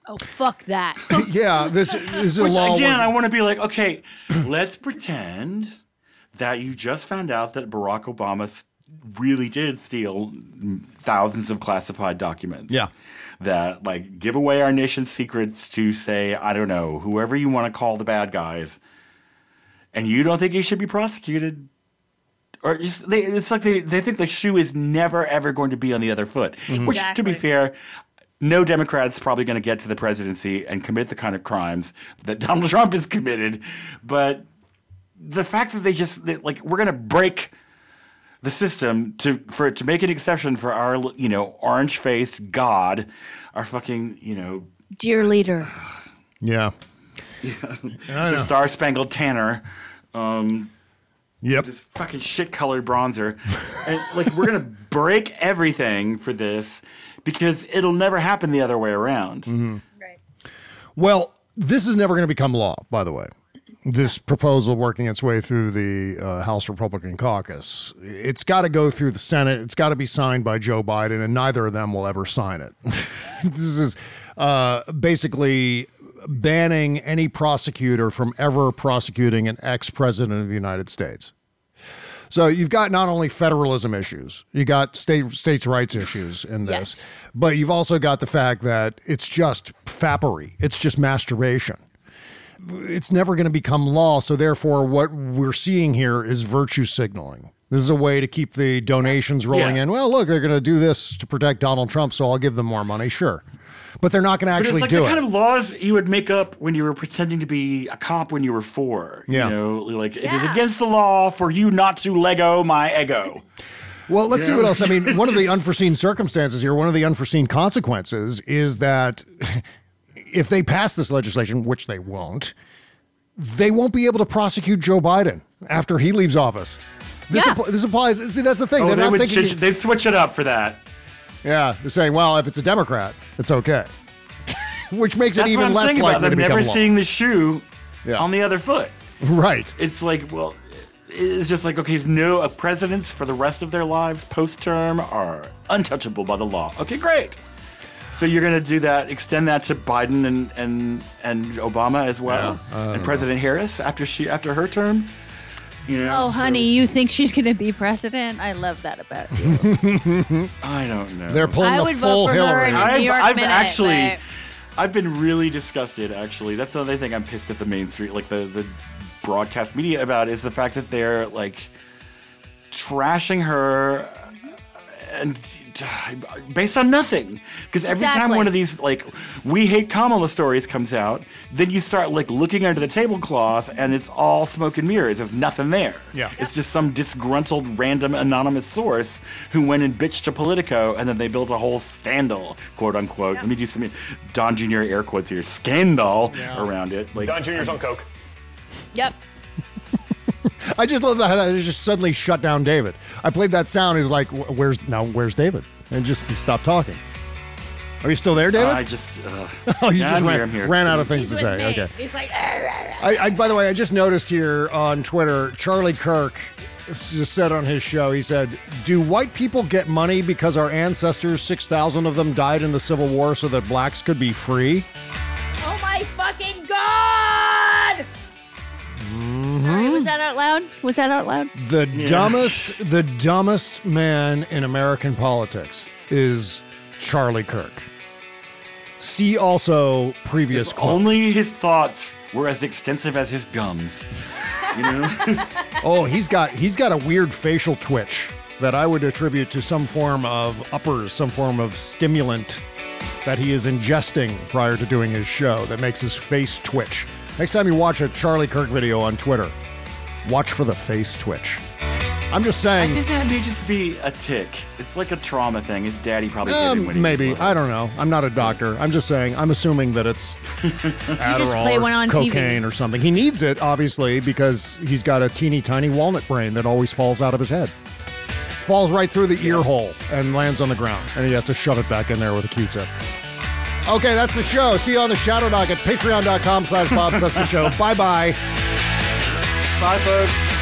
Speaker 6: Oh fuck that.
Speaker 2: yeah, this, this is a law.
Speaker 7: again,
Speaker 2: where-
Speaker 7: I want to be like, okay, let's pretend that you just found out that Barack Obama really did steal thousands of classified documents.
Speaker 2: Yeah.
Speaker 7: That like give away our nation's secrets to say, I don't know, whoever you want to call the bad guys, and you don't think he should be prosecuted. Or just, they, it's like they, they think the shoe is never ever going to be on the other foot. Mm-hmm. Which, to be fair, no Democrat's probably going to get to the presidency and commit the kind of crimes that Donald Trump has committed. But the fact that they just they, like we're going to break the system to for to make an exception for our you know orange faced god, our fucking you know
Speaker 6: Dear leader.
Speaker 2: yeah. yeah.
Speaker 7: the Star Spangled Tanner. Um,
Speaker 2: yep.
Speaker 7: This fucking shit colored bronzer. and like we're gonna break everything for this because it'll never happen the other way around.
Speaker 2: Mm-hmm. Right. Well, this is never going to become law, by the way. This proposal working its way through the uh, House Republican caucus. It's got to go through the Senate. It's got to be signed by Joe Biden, and neither of them will ever sign it. this is uh, basically banning any prosecutor from ever prosecuting an ex president of the United States. So you've got not only federalism issues, you got state states' rights issues in this,
Speaker 6: Yes.
Speaker 2: but you've also got the fact that it's just fappery. It's just masturbation. It's never going to become law. So therefore, what we're seeing here is virtue signaling. This is a way to keep the donations rolling
Speaker 7: Yeah.
Speaker 2: in. Well, look, they're going to do this to protect Donald Trump, so I'll give them more money. Sure, but they're not going to
Speaker 7: But
Speaker 2: actually
Speaker 7: it's like
Speaker 2: do
Speaker 7: the
Speaker 2: it.
Speaker 7: kind of laws you would make up when you were pretending to be a cop when you were four.
Speaker 2: Yeah.
Speaker 7: You know, like it is against the law for you not to Lego my ego.
Speaker 2: Well, let's see what else. I mean, one of the unforeseen circumstances here, one of the unforeseen consequences is that if they pass this legislation, which they won't, they won't be able to prosecute Joe Biden after he leaves office. This,
Speaker 6: Yeah.
Speaker 2: appl- this applies. See, that's the thing.
Speaker 7: Oh,
Speaker 2: They're
Speaker 7: they
Speaker 2: not
Speaker 7: would
Speaker 2: thinking.
Speaker 7: switch, they'd switch it up for that.
Speaker 2: yeah, they're saying, well, if it's a Democrat, it's okay, which makes
Speaker 7: That's
Speaker 2: it even less
Speaker 7: saying about
Speaker 2: likely to
Speaker 7: them
Speaker 2: become
Speaker 7: never
Speaker 2: law.
Speaker 7: seeing the shoe
Speaker 2: Yeah.
Speaker 7: on the other foot.
Speaker 2: Right.
Speaker 7: It's like, well, it's just like, okay, no, uh, presidents for the rest of their lives post term are untouchable by the law. Okay, great. So you're going to do that, extend that to Biden and and and Obama as well,
Speaker 2: Yeah,
Speaker 7: and President Harris after she after her term. You know,
Speaker 6: Oh, honey, you think she's going to be president? I love that about you.
Speaker 7: I don't know.
Speaker 2: They're pulling
Speaker 6: I
Speaker 2: the
Speaker 6: would
Speaker 2: full
Speaker 6: vote for her
Speaker 2: Hillary.
Speaker 6: in a
Speaker 7: I've,
Speaker 6: New York
Speaker 7: I've
Speaker 6: minute,
Speaker 7: actually,
Speaker 6: but-
Speaker 7: I've been really disgusted. Actually, that's another thing I'm pissed at the Main Street, like the the broadcast media about, is the fact that they're like trashing her and based on nothing. Because every time one of these like we hate Kamala stories comes out, then you start like looking under the tablecloth and it's all smoke and mirrors. There's nothing there.
Speaker 2: Yeah.
Speaker 7: It's just some disgruntled random anonymous source who went and bitched to Politico and then they built a whole scandal, quote unquote. Let me do some Don Jr. air quotes here. Scandal around it. Like
Speaker 14: Don Jr.'s on coke.
Speaker 6: Yep.
Speaker 2: I just love that it just suddenly shut down David. I played that sound. He's like, "Where's now? Where's David?" And just he stopped talking. Are you still there, David?
Speaker 7: I just uh,
Speaker 2: oh, you
Speaker 7: yeah,
Speaker 2: just
Speaker 7: I'm
Speaker 2: ran,
Speaker 7: here, I'm here.
Speaker 2: ran out of things
Speaker 6: He's
Speaker 2: to say.
Speaker 6: me.
Speaker 2: Okay.
Speaker 6: He's like,
Speaker 2: I, I, by the way, I just noticed here on Twitter, Charlie Kirk just said on his show, he said, Do white people get money because our ancestors, 6,000 of them, died in the Civil War so that blacks could be free?
Speaker 6: oh my fucking
Speaker 2: Mm-hmm.
Speaker 6: Sorry, was that out loud? Was that out loud?
Speaker 2: The dumbest, the dumbest man in American politics is Charlie Kirk. See also previous
Speaker 7: If
Speaker 2: quote.
Speaker 7: only his thoughts were as extensive as his gums. You know?
Speaker 2: Oh, he's got he's got a weird facial twitch that I would attribute to some form of uppers, some form of stimulant that he is ingesting prior to doing his show that makes his face twitch. Next time you watch a Charlie Kirk video on Twitter, watch for the face twitch. I'm just saying.
Speaker 7: I think that may just be a tick. It's like a trauma thing. His daddy probably hit
Speaker 2: Um,
Speaker 7: him when he
Speaker 2: maybe
Speaker 7: was
Speaker 2: I don't know. I'm not a doctor. I'm just saying. I'm assuming that it's Adderall
Speaker 6: play
Speaker 2: or
Speaker 6: one on TV.
Speaker 2: cocaine or something. He needs it obviously because he's got a teeny tiny walnut brain that always falls out of his head. Falls right through the ear hole and lands on the ground, and he has to shove it back in there with a Q-tip. Okay, that's the show. See you on the Shadow Dog at patreon.com slash Bob Show. Bye-bye.
Speaker 7: Bye, folks.